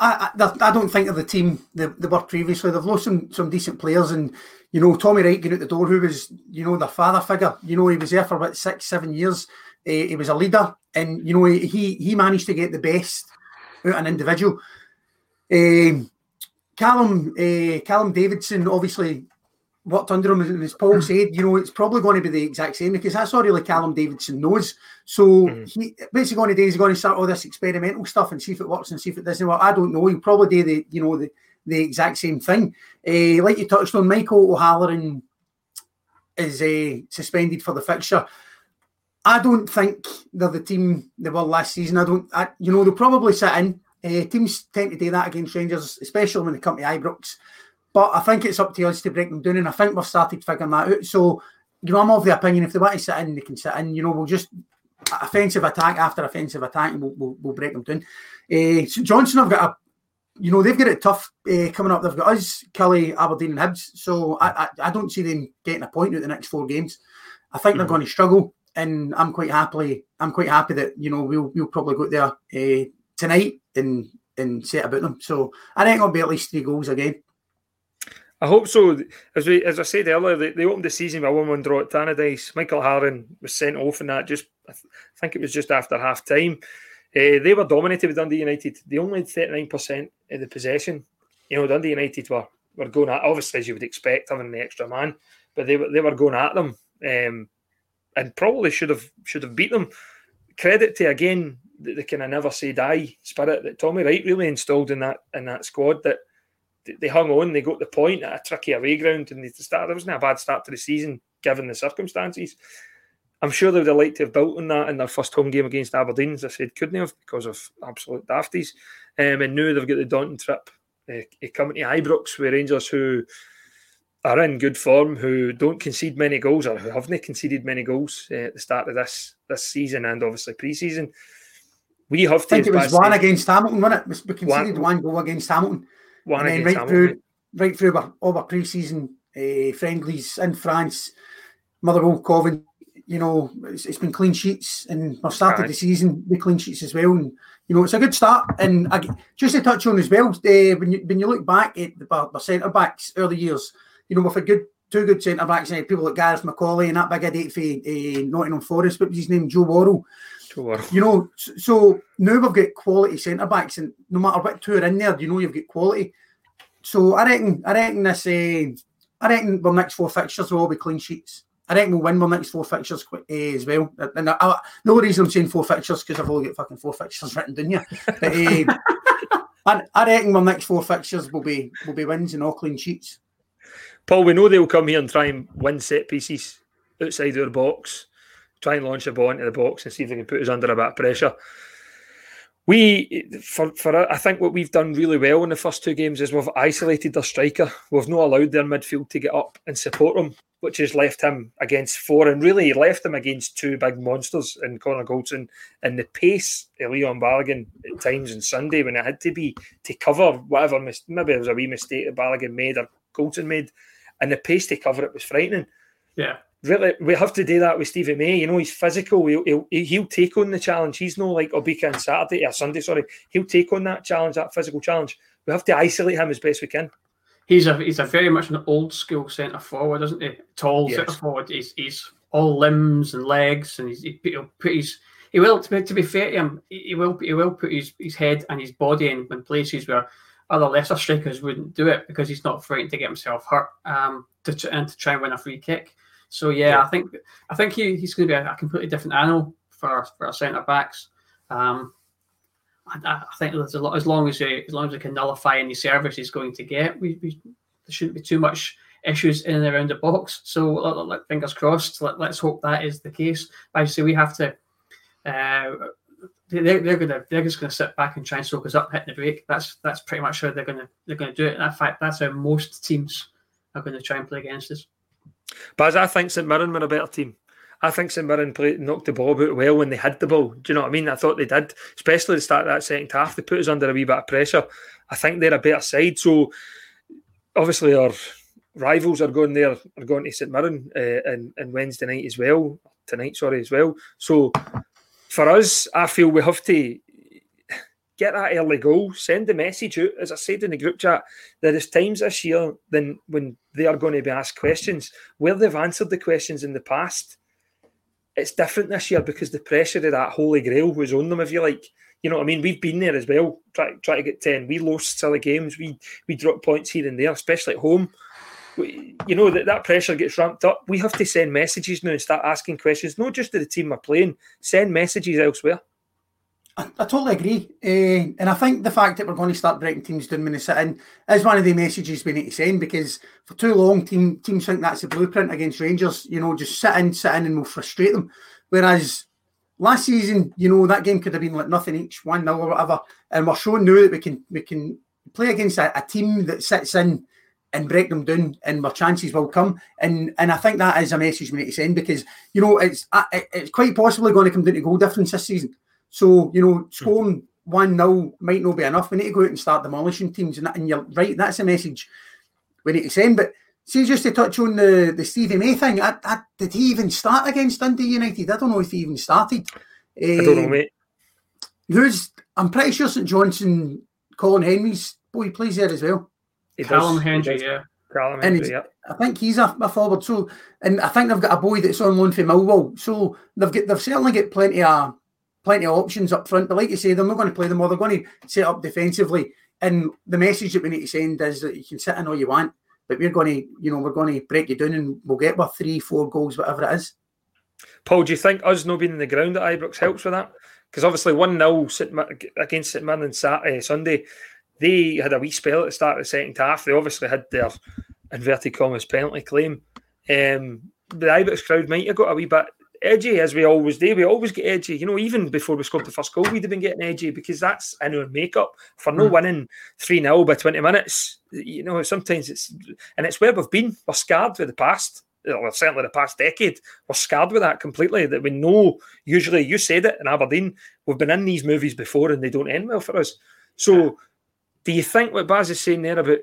Speaker 3: I, I, I don't think of the team they, they were previously. They've lost some, some decent players, and you know Tommy Wright getting out the door, who was you know the father figure. You know he was there for about six, seven years. Uh, he was a leader, and you know he he managed to get the best out an individual. Uh, Callum uh, Callum Davidson obviously worked under him, and as Paul said, you know, it's probably going to be the exact same because that's all really Callum Davidson knows. So mm-hmm. he basically going to do is going to start all this experimental stuff and see if it works and see if it doesn't work. I don't know. He'll probably do the, you know, the, the exact same thing. Uh, like you touched on, Michael O'Halloran is uh, suspended for the fixture. I don't think they're the team they were last season. I don't, I, you know, they'll probably sit in. Uh, teams tend to do that against Rangers, especially when they come to Ibrox. But I think it's up to us to break them down, and I think we've started figuring that out. So, you know, I'm of the opinion if they want to sit in, they can sit in. You know, we'll just offensive attack after offensive attack, and we'll, we'll, we'll break them down. Uh, St Johnstone have got a, you know, they've got it tough uh, coming up. They've got us, Killie, Aberdeen, and Hibs. So I, I, I, don't see them getting a point out the next four games. I think mm-hmm. they're going to struggle, and I'm quite happily, I'm quite happy that you know we'll we'll probably go there uh, tonight and and set about them. So I think it'll be at least three goals again.
Speaker 1: I hope so. As we, as I said earlier, they, they opened the season with a one-one draw at Tannadice. Michael O'Halloran was sent off in that. Just, I, th- I think it was just after half time. Uh, they were dominated with Dundee United. They only had thirty-nine percent of the possession. You know, Dundee United were were going at obviously as you would expect having the extra man, but they were they were going at them, um, and probably should have should have beat them. Credit to again the, the kind of never say die spirit that Tommy Wright really installed in that in that squad that they hung on, they got the point at a tricky away ground, and they started. There wasn't a bad start to the season given the circumstances. I'm sure they would have liked to have built on that in their first home game against Aberdeen, as I said, couldn't have because of absolute dafties. Um, and now they've got the daunting trip uh, coming to Ibrox where Rangers who are in good form, who don't concede many goals or who haven't conceded many goals uh, at the start of this this season and obviously pre-season. We have
Speaker 3: to. I think it was one against Hamilton, wasn't it? We conceded one, one goal against Hamilton. One and then right through, right through our, all our pre-season uh, friendlies in France, Motherwell, Coven. You know, it's, it's been clean sheets, and we've started the season with clean sheets as well. And you know, it's a good start. And I, just to touch on as well, uh, when you when you look back at the, centre backs early years, you know, with a good two good centre backs and people like Gareth McAuley and that big idiot for uh, Nottingham Forest, what was his name, Joe You know, so now we've got quality centre backs, and no matter what two are in there, you know you've got quality. So I reckon, I reckon this, uh, I reckon the next four fixtures will all be clean sheets. I reckon we'll win our next four fixtures uh, as well. And I, I, the only reason I'm saying four fixtures because I've only got fucking four fixtures written down here. But uh, I, I reckon my next four fixtures will be will be wins and all clean sheets.
Speaker 1: Paul, we know they'll come here and try and win set pieces outside their box try and launch a ball into the box and see if they can put us under a bit of pressure. We, for, for I think what we've done really well in the first two games is we've isolated their striker. We've not allowed their midfield to get up and support him, which has left him against four and really left him against two big monsters in Connor Goldson and the pace of Leon Balogun at times on Sunday when it had to be to cover whatever maybe it was a wee mistake that Balogun made or Goldson made, and the pace to cover it was frightening.
Speaker 2: Yeah
Speaker 1: really we have to do that with Stevie May. You know, he's physical. He'll, he'll, he'll take on the challenge. He's no like Obika on Saturday or Sunday. Sorry, he'll take on that challenge, that physical challenge. We have to isolate him as best we can.
Speaker 2: He's a he's a very much an old school centre forward, isn't he? Tall yes. centre forward. He's he's all limbs and legs, and he's, he'll put his he will to be, to be fair to him, he will he will put his, his head and his body in, in places where other lesser strikers wouldn't do it because he's not frightened to get himself hurt um, to, and to try and win a free kick. So yeah, yeah. I think I think he, he's going to be a, a, completely different animal for for our centre backs. Um, I, I, think there's a lot as long as he, as long as we can nullify any service he's going to get, we, we there shouldn't be too much issues in and around the box. So fingers crossed. Let, us hope that is the case. But I say we have to. Uh, they're, they're gonna they're just gonna sit back and try and soak us up, hitting the break. That's that's pretty much how they're gonna they're gonna do it. in fact, that's how most teams are going to try and play against us.
Speaker 1: But as I think St Mirren were a better team. I think St Mirren played knocked the ball about well when they had the ball. Do you know what I mean? I thought they did, especially the start of that second half. They put us under a wee bit of pressure. I think they're a better side. So obviously our rivals are going there, are going to St Mirren uh, and Wednesday night as well, tonight, sorry, as well. So for us, I feel we have to get that early goal, send the message out. As I said in the group chat, there is times this year then when they are going to be asked questions where they've answered the questions in the past. It's different this year because the pressure of that holy grail was on them, if you like. You know what I mean? We've been there as well, try, try to get 10. We lost silly games. We we dropped points here and there, especially at home. We, you know, that, that pressure gets ramped up. We have to send messages now and start asking questions, not just to the team we're playing, send messages elsewhere.
Speaker 3: I, I totally agree. Uh, and I think the fact that we're going to start breaking teams down when they sit in is one of the messages we need to send because for too long, team, teams think that's the blueprint against Rangers. You know, just sit in, sit in, and we'll frustrate them. Whereas last season, you know, that game could have been like nothing each, 1 0 or whatever. And we're showing now that we can we can play against a, a team that sits in and break them down, and our chances will come. And and I think that is a message we need to send because you know it's it's quite possibly going to come down to goal difference this season. So, you know, scoring 1 0 might not be enough. We need to go out and start demolishing teams. And, and you're right, that's a message we need to send. But see, just to touch on the, the Stevie May thing, I, I, did he even start against Dundee United? I don't know if he even started.
Speaker 1: Uh, I don't know, um, mate.
Speaker 3: Who's, I'm pretty sure St Johnstone, Colin Henry's boy plays there as well.
Speaker 2: He Callum Hendry, yeah.
Speaker 1: Callum Hendry, yeah. I
Speaker 3: think he's a, a, forward. So, and I think they've got a boy that's on loan for Millwall. So they've got they've certainly got plenty of plenty of options up front. But like you say, they're not going to play them all. They're going to set up defensively. And the message that we need to send is that you can sit in all you want, but we're going to, you know, we're going to break you down and we'll get with three, four goals, whatever it is.
Speaker 1: Paul, do you think us not being in the ground at Ibrox helps with that? Because obviously 1 0 against St Mirren on Saturday, Sunday, they had a wee spell at the start of the second half. They obviously had their inverted commas penalty claim. Um, the Ibrox crowd might have got a wee bit edgy as we always do. We always get edgy. You know, even before we scored the first goal, we'd have been getting edgy because that's in our makeup. For no mm. winning 3 0 by 20 minutes, you know, sometimes it's, and it's where we've been. We're scarred with the past. Well, certainly the past decade, we're scarred with that completely. That we know, usually, you said it in Aberdeen, we've been in these movies before and they don't end well for us. So, do you think what Baz is saying there about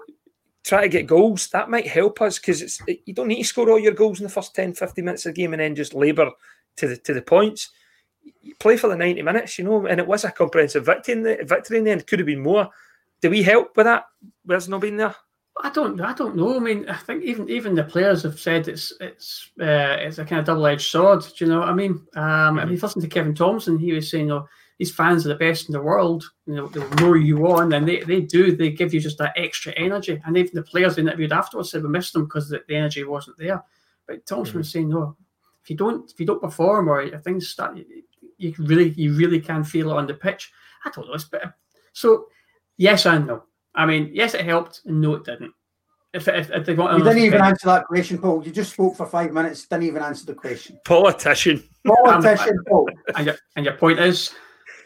Speaker 1: try to get goals. That might help us because it's you don't need to score all your goals in the first 10, 15 minutes of the game and then just labour to the to the points. You play for the 90 minutes, you know, and it was a comprehensive victory in the victory in the end. Could have been more. Do we help with that? Where's not been there?
Speaker 2: I don't. I don't know. I mean, I think even even the players have said it's it's uh, it's a kind of double edged sword. Do you know what I mean? Um, mm-hmm. I mean, listen to Kevin Thomson. He was saying, "You know, these fans are the best in the world. You know, they'll lure you on, and they, they do. They give you just that extra energy. And even the players interviewed afterwards said we missed them because the, the, energy wasn't there. But Thomson mm-hmm. was saying, no, if you don't if you don't perform or if things start, you, you really you really can feel it on the pitch. I don't know. It's better. So yes and no. I mean, yes, it helped, and no, it didn't. If, if, if they
Speaker 3: you didn't even answer that question, Paul. You just spoke for five minutes, didn't even answer the question.
Speaker 1: Politician.
Speaker 3: Politician, Paul.
Speaker 2: And your, and your point is?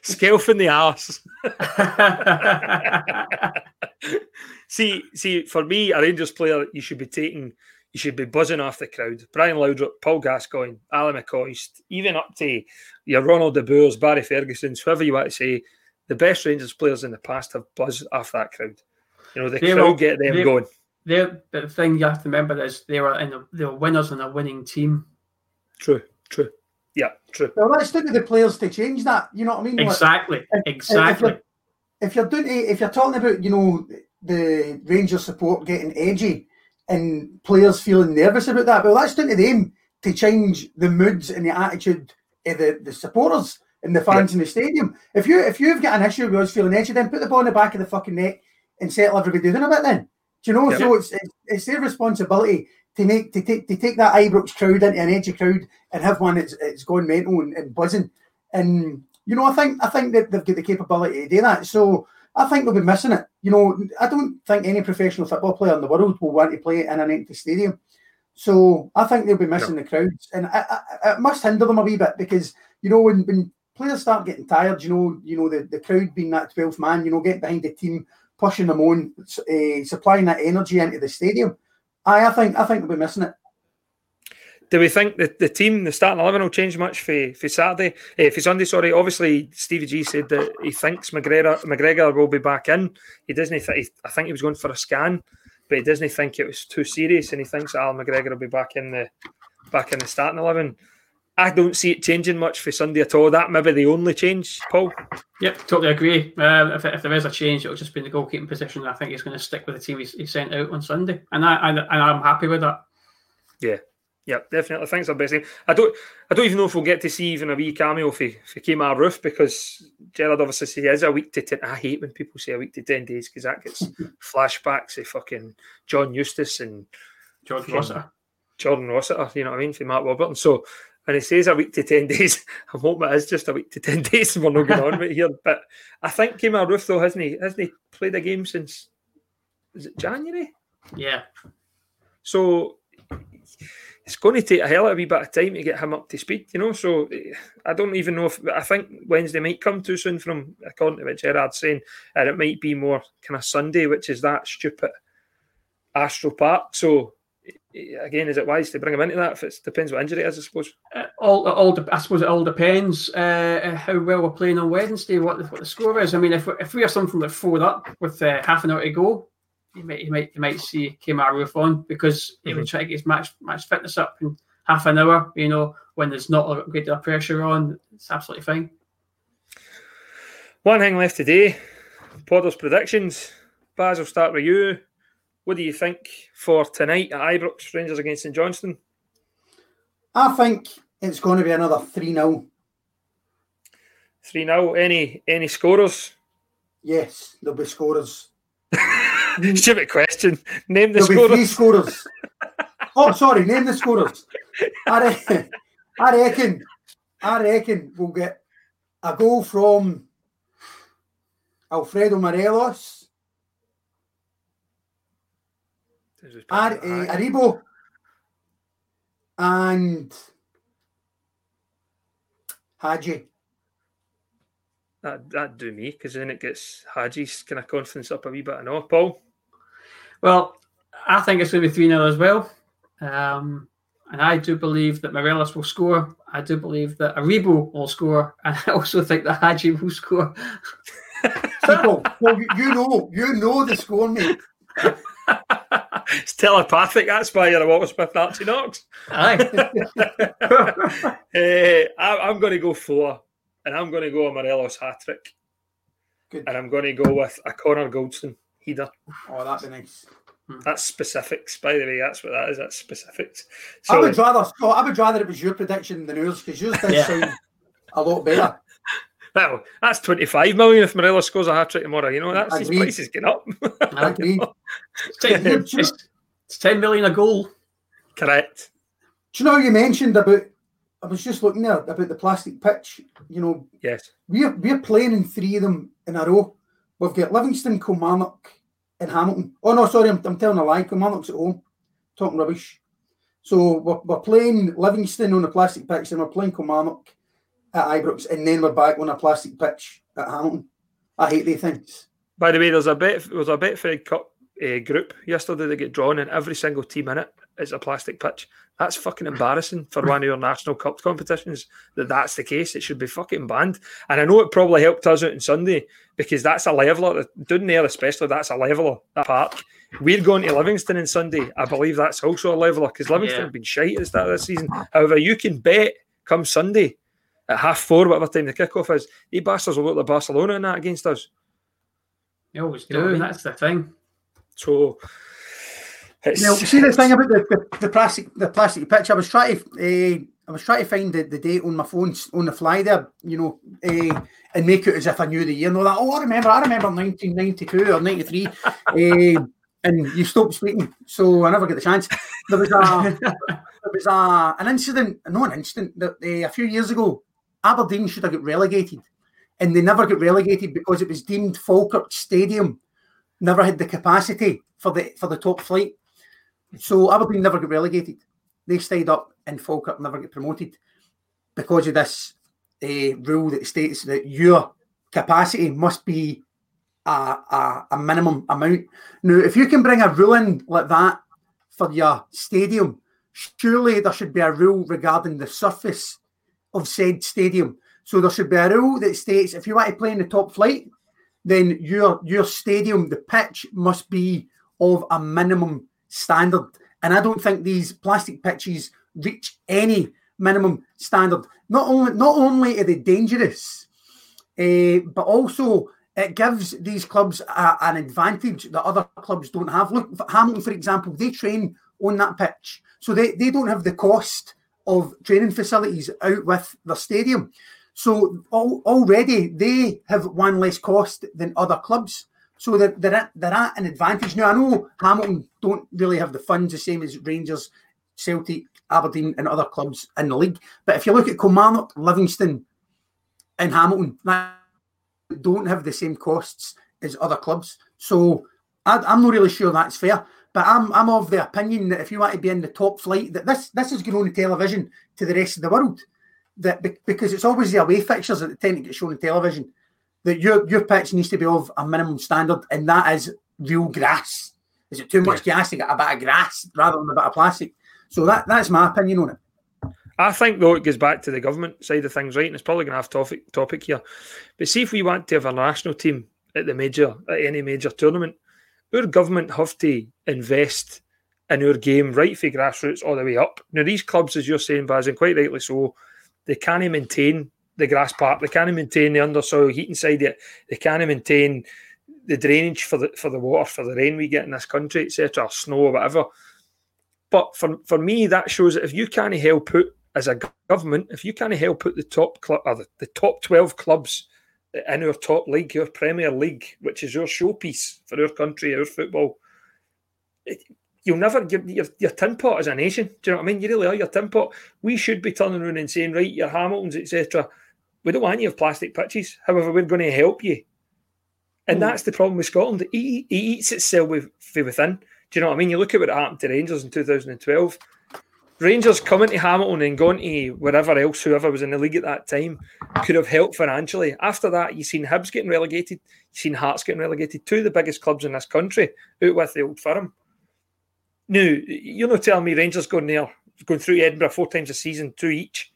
Speaker 1: Scalp in the ass. see, see, for me, a Rangers player, you should be taking, you should be buzzing off the crowd. Brian Laudrup, Paul Gascoigne, Alan McCoist, even up to your Ronald de Boers, Barry Ferguson's, whoever you want to say, the best Rangers players in the past have buzzed off that crowd. You know, the they crowd will, get them
Speaker 2: they,
Speaker 1: going.
Speaker 2: They're, the thing you have to remember is they were in a, they were winners in a winning team.
Speaker 1: True, true. Yeah, true.
Speaker 3: Well, let's look at the players to change that. You know what I mean?
Speaker 2: Exactly. Like, exactly.
Speaker 3: If you're, if you're doing, if you're talking about, you know, the Rangers support getting edgy and players feeling nervous about that, well, that's down to them to change the moods and the attitude of the, the supporters and the fans in the stadium. If you if you've got an issue with us feeling edgy, then put the ball in the back of the fucking net and settle everybody down a bit. Then do you know? So it's, it's it's their responsibility to make to take to take that Ibrox crowd into an edgy crowd and have one that's, that's gone mental and, and buzzing. And you know, I think I think that they've got the capability to do that. So I think they'll be missing it. You know, I don't think any professional football player in the world will want to play in an empty stadium. So I think they'll be missing the crowds, and I, I, it must hinder them a wee bit because you know when, when players start getting tired, you know, you know the, the crowd being that twelfth man, you know, getting behind the team, pushing them on, uh, supplying that energy into the stadium. I, I think I think they'll be missing it.
Speaker 1: Do we think that the team, the starting eleven, will change much for, for Saturday, eh, for Sunday? Sorry, obviously Stevie G said that he thinks McGregor McGregor will be back in. He doesn't. Th- I think he was going for a scan, but he doesn't think it was too serious, and he thinks Al McGregor will be back in the back in the starting eleven. I don't see it changing much for Sunday at all. That maybe the only change, Paul.
Speaker 2: Yep, totally agree. Um, if, if there is a change, it'll just be in the goalkeeping position. I think he's going to stick with the team he, sent out on Sunday, and I and, and I'm happy with that.
Speaker 1: Yeah, Yep, definitely. Thanks our best. I don't I don't even know if we'll get to see even a wee cameo for, for Kemar Roofe because Gerrard obviously says he is a week to ten. I hate when people say a week to ten days because that gets flashbacks of fucking John Eustace and
Speaker 2: George Rossiter.
Speaker 1: Jordan Rossiter, you know what I mean, for Mark Warburton. So and he says a week to 10 days. I'm hoping it is just a week to 10 days and we're not going on with it here. But I think Kemar Roofe, though, hasn't he? Hasn't he played a game since, is it January?
Speaker 2: Yeah.
Speaker 1: So it's going to take a hell of a wee bit of time to get him up to speed, you know. So I don't even know if I think Wednesday might come too soon from according to what Gerrard's saying, and it might be more kind of Sunday, which is that stupid Astro Park. So again, is it wise to bring him into that? If it depends what injury it is, I suppose.
Speaker 2: Uh, all, all, I suppose it all depends uh, how well we're playing on Wednesday, what the, what the score is. I mean, if if we are something like four up with uh, half an hour to go, you might you might you might see Kemar Roofe on because he mm-hmm. would try to get his match match fitness up in half an hour. You know, when there's not a great deal of pressure on, it's absolutely fine.
Speaker 1: One thing left today, Podder's predictions. Baz, will start with you. What do you think for tonight at Ibrox Rangers against St Johnstone?
Speaker 3: I think it's going to be another 3 0.
Speaker 1: 3 0. Any any scorers?
Speaker 3: Yes, there'll be scorers.
Speaker 1: Stupid question. Name the
Speaker 3: there'll
Speaker 1: scorers.
Speaker 3: three scorers. oh, sorry, name the scorers. I reckon, I reckon, I reckon we'll get a goal from Alfredo Morelos. Ar- uh, Aribo and Hagi.
Speaker 1: That that do me because then it gets Hagi's kind of confidence up a wee bit. I know, Paul.
Speaker 2: Well, I think it's going to be three 0 as well, um, and I do believe that Morelos will score. I do believe that Aribo will score, and I also think that Hagi will score.
Speaker 3: Simple. well, you know, you know the score, mate.
Speaker 1: it's telepathic. That's why you're a Walter Smith Archie Knox.
Speaker 2: Aye.
Speaker 1: uh, I, am going to go four, and I'm going to go a Morelos hat trick. And I'm going to go with a Connor Goldson header.
Speaker 3: Oh, that'd be nice.
Speaker 1: That's specifics, by the way. That's what that is. That's specifics. So,
Speaker 3: I would rather. Oh, I would rather it was your prediction than yours because yours does yeah. sound a lot better.
Speaker 1: Well, that's 25 million if Morelos scores a hat trick tomorrow. You know, that's his prices getting up.
Speaker 3: I agree.
Speaker 2: it's, it's 10 million a goal.
Speaker 1: Correct.
Speaker 3: Do you know you mentioned about I was just looking there about the plastic pitch. You know,
Speaker 1: yes,
Speaker 3: we're we're playing in three of them in a row. We've got Livingston, Kilmarnock, and Hamilton. Oh no, sorry, I'm, I'm telling a lie. Kilmarnock's at home. Talking rubbish. So we're, we're playing Livingston on the plastic pitch, and we're playing Kilmarnock at Ibrox, and then we're back on a plastic pitch at Hamilton. I hate these things.
Speaker 1: By the way, there's a bit there's a Betfred Cup uh, group yesterday that get drawn, and every single team in it is a plastic pitch. That's fucking embarrassing for one of your national cup competitions. That that's the case. It should be fucking banned. And I know it probably helped us out on Sunday because that's a leveler. Down there, especially, that's a leveler. That park. We're going to Livingston on Sunday. I believe that's also a leveler because Livingston yeah. have been shite at the start of the season. However, you can bet come Sunday at half four, whatever time the kickoff is, the bastards will look like Barcelona in that against us.
Speaker 2: You always do. You know I mean? That's the thing.
Speaker 1: So It's,
Speaker 3: Now, see the thing about the, the, the plastic the plastic pitch. I was trying to uh, I was trying to find the, the date on my phone on the fly there, you know, uh, and make it as if I knew the year. No, that oh, I remember, I remember 1992 or 93, uh, and you stopped speaking, so I never get the chance. There was a there was a, an incident, no, an incident that uh, a few years ago, Aberdeen should have got relegated, and they never got relegated because it was deemed Falkirk Stadium never had the capacity for the for the top flight. So Aberdeen never got relegated. They stayed up and Falkirk never get promoted because of this uh, rule that states that your capacity must be a, a, a minimum amount. Now, if you can bring a rule in like that for your stadium, surely there should be a rule regarding the surface of said stadium. So there should be a rule that states if you want to play in the top flight, then your your stadium, the pitch must be of a minimum standard. And I don't think these plastic pitches reach any minimum standard. Not only not only are they dangerous, uh, but also it gives these clubs a, an advantage that other clubs don't have. Look, Hamilton, for example, they train on that pitch, so they, they don't have the cost of training facilities out with the stadium. So al- already they have one less cost than other clubs. So they're, they're, at, they're at an advantage. Now, I know Hamilton don't really have the funds the same as Rangers, Celtic, Aberdeen, and other clubs in the league. But if you look at Kilmarnock, Livingston, and Hamilton, don't have the same costs as other clubs. So I, I'm not really sure that's fair. But I'm, I'm of the opinion that if you want to be in the top flight, that this this is going on television to the rest of the world. That because it's always the away fixtures that tend to get shown on television that your your pitch needs to be of a minimum standard, and that is real grass. Is it too much gas to get a bit of grass rather than a bit of plastic? So that that's my opinion on it.
Speaker 1: I think though it goes back to the government side of things, right? And it's probably going to have topic topic here. But see if we want to have a national team at the major at any major tournament, our government have to invest in our game right from grassroots all the way up. Now these clubs, as you're saying, Baz, and quite rightly so, they can't maintain the grass park. They can't maintain the undersoil heating side yet. They can't maintain the drainage for the for the water for the rain we get in this country, etc., snow or whatever. But for, for me, that shows that if you can't help put as a government, if you can't help put the top club or the, the top twelve clubs in our top league, your Premier League, which is your showpiece for our country, our football, it, you'll never give your, your tin pot as a nation. Do you know what I mean? You really are your tin pot. We should be turning around and saying, right, your Hamiltons, etc. We don't want you to have plastic pitches. However, we're going to help you. And mm. that's the problem with Scotland. It, it eats itself with, from within. Do you know what I mean? You look at what happened to Rangers in 2012. Rangers coming to Hamilton and going to wherever else, whoever was in the league at that time, could have helped financially. After that, you've seen Hibs getting relegated, you've seen Hearts getting relegated, two of the biggest clubs in this country, out with the old firm. Now, you're not telling me Rangers going there, going through Edinburgh four times a season, two each.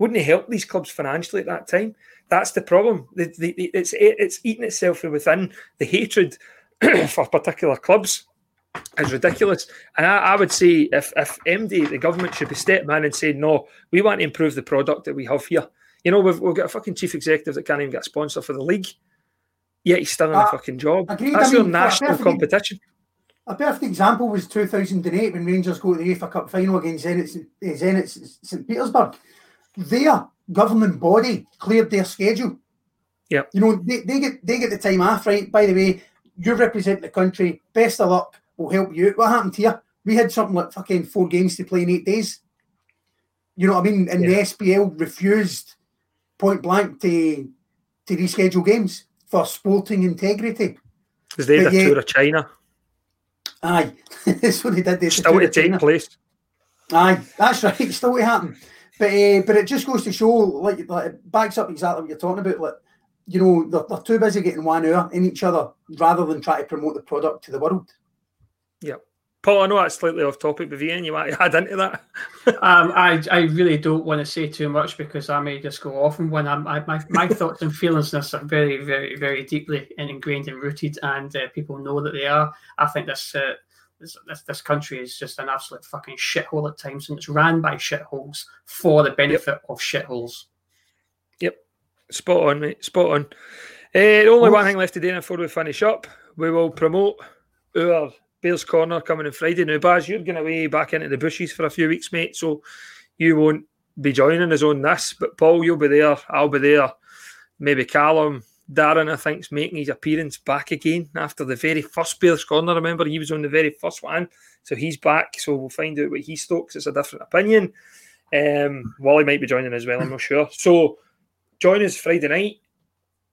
Speaker 1: Wouldn't it help these clubs financially at that time? That's the problem. It's it's eating itself within. The hatred for particular clubs is ridiculous. And I, I, would say if if MD, the government should be stepping in and saying, no, we want to improve the product that we have here. You know, we've, we've got a fucking chief executive that can't even get a sponsor for the league. Yet he's still in uh, a fucking job. Agreed. That's I mean, your national perfect, competition.
Speaker 3: A perfect example was 2008 when Rangers go to the UEFA Cup final against Zenit, Zenit St. Petersburg. Their governing body cleared their schedule.
Speaker 1: Yeah.
Speaker 3: You know, they, they get they get the time off, right? By the way, you represent the country. Best of luck will help you. What happened here? We had something like fucking four games to play in eight days. You know what I mean? And yeah. the SPL refused point blank to to reschedule games for sporting integrity.
Speaker 1: Because they had a tour of China.
Speaker 3: Aye, that's what they did. They
Speaker 1: still to take place.
Speaker 3: Aye, that's right. Still to happen. But uh, but it just goes to show, like, like it backs up exactly what you're talking about. Like, you know, they're, they're too busy getting one hour in each other rather than try to promote the product to the world.
Speaker 1: Yep. Paul, I know that's slightly off topic, but Ian, you to add into that?
Speaker 2: um, I, I really don't want to say too much because I may just go off and when I'm, I, my, my thoughts and feelings on this are very, very, very deeply ingrained and rooted, and uh, people know that they are. I think this, uh, this, this, this country is just an absolute fucking shithole at times, and it's ran by shitholes for the benefit yep. of shitholes.
Speaker 1: Yep, spot on, mate. Spot on. Uh, only one thing left to do before we finish up. We will promote our Bears Corner coming on Friday. Now, Baz, you're going away back into the bushes for a few weeks, mate, so you won't be joining us on this. But Paul, you'll be there. I'll be there. Maybe Callum, Darren, I think, is making his appearance back again after the very first Bears Corner. Remember, he was on the very first one, so he's back. So we'll find out what he stokes. It's a different opinion. Um, Wally might be joining as well. I'm not sure. So join us Friday night.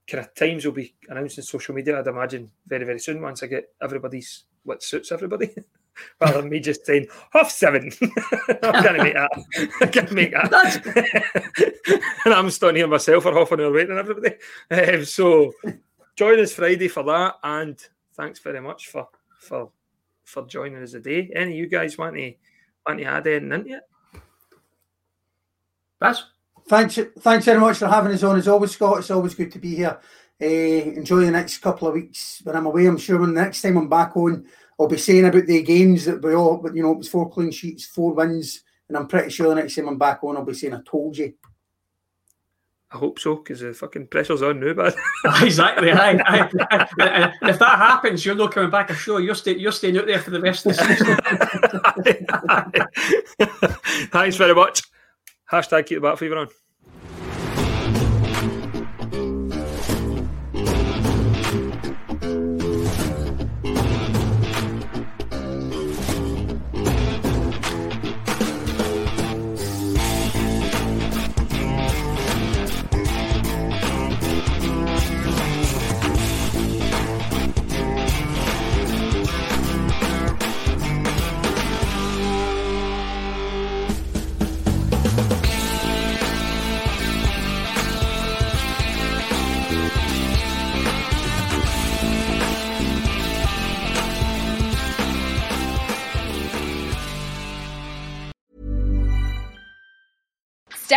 Speaker 1: Kind of times will be announced in social media. I'd imagine very very soon once I get everybody's what suits everybody. Rather than me just saying half seven. I can't make that. I can't make that. and I'm standing here myself for half an hour waiting on everybody. Um, so join us Friday for that. And thanks very much for for for joining us today. Any of you guys want to want to add anything into it?
Speaker 2: That's
Speaker 3: Thanks, thanks very much for having us on. As always, Scott, it's always good to be here. Uh, enjoy the next couple of weeks when I'm away. I'm sure when the next time I'm back on, I'll be saying about the games that we all, but you know, it was four clean sheets, four wins, and I'm pretty sure the next time I'm back on, I'll be saying I told you.
Speaker 1: I hope so, because the fucking pressure's on now, but
Speaker 2: exactly. Aye, aye, aye. if that happens, you're not coming back. I'm sure you're, stay, you're staying out there for the rest of the
Speaker 1: season. Thanks very much. Hashtag keep the bat fever on.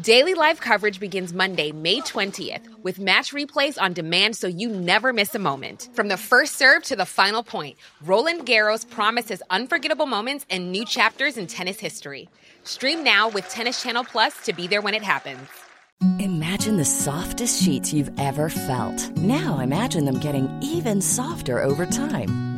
Speaker 4: Daily live coverage begins Monday, May 20th, with match replays on demand so you never miss a moment. From the first serve to the final point, Roland Garros promises unforgettable moments and new chapters in tennis history. Stream now with Tennis Channel Plus to be there when it happens.
Speaker 5: Imagine the softest sheets you've ever felt. Now imagine them getting even softer over time.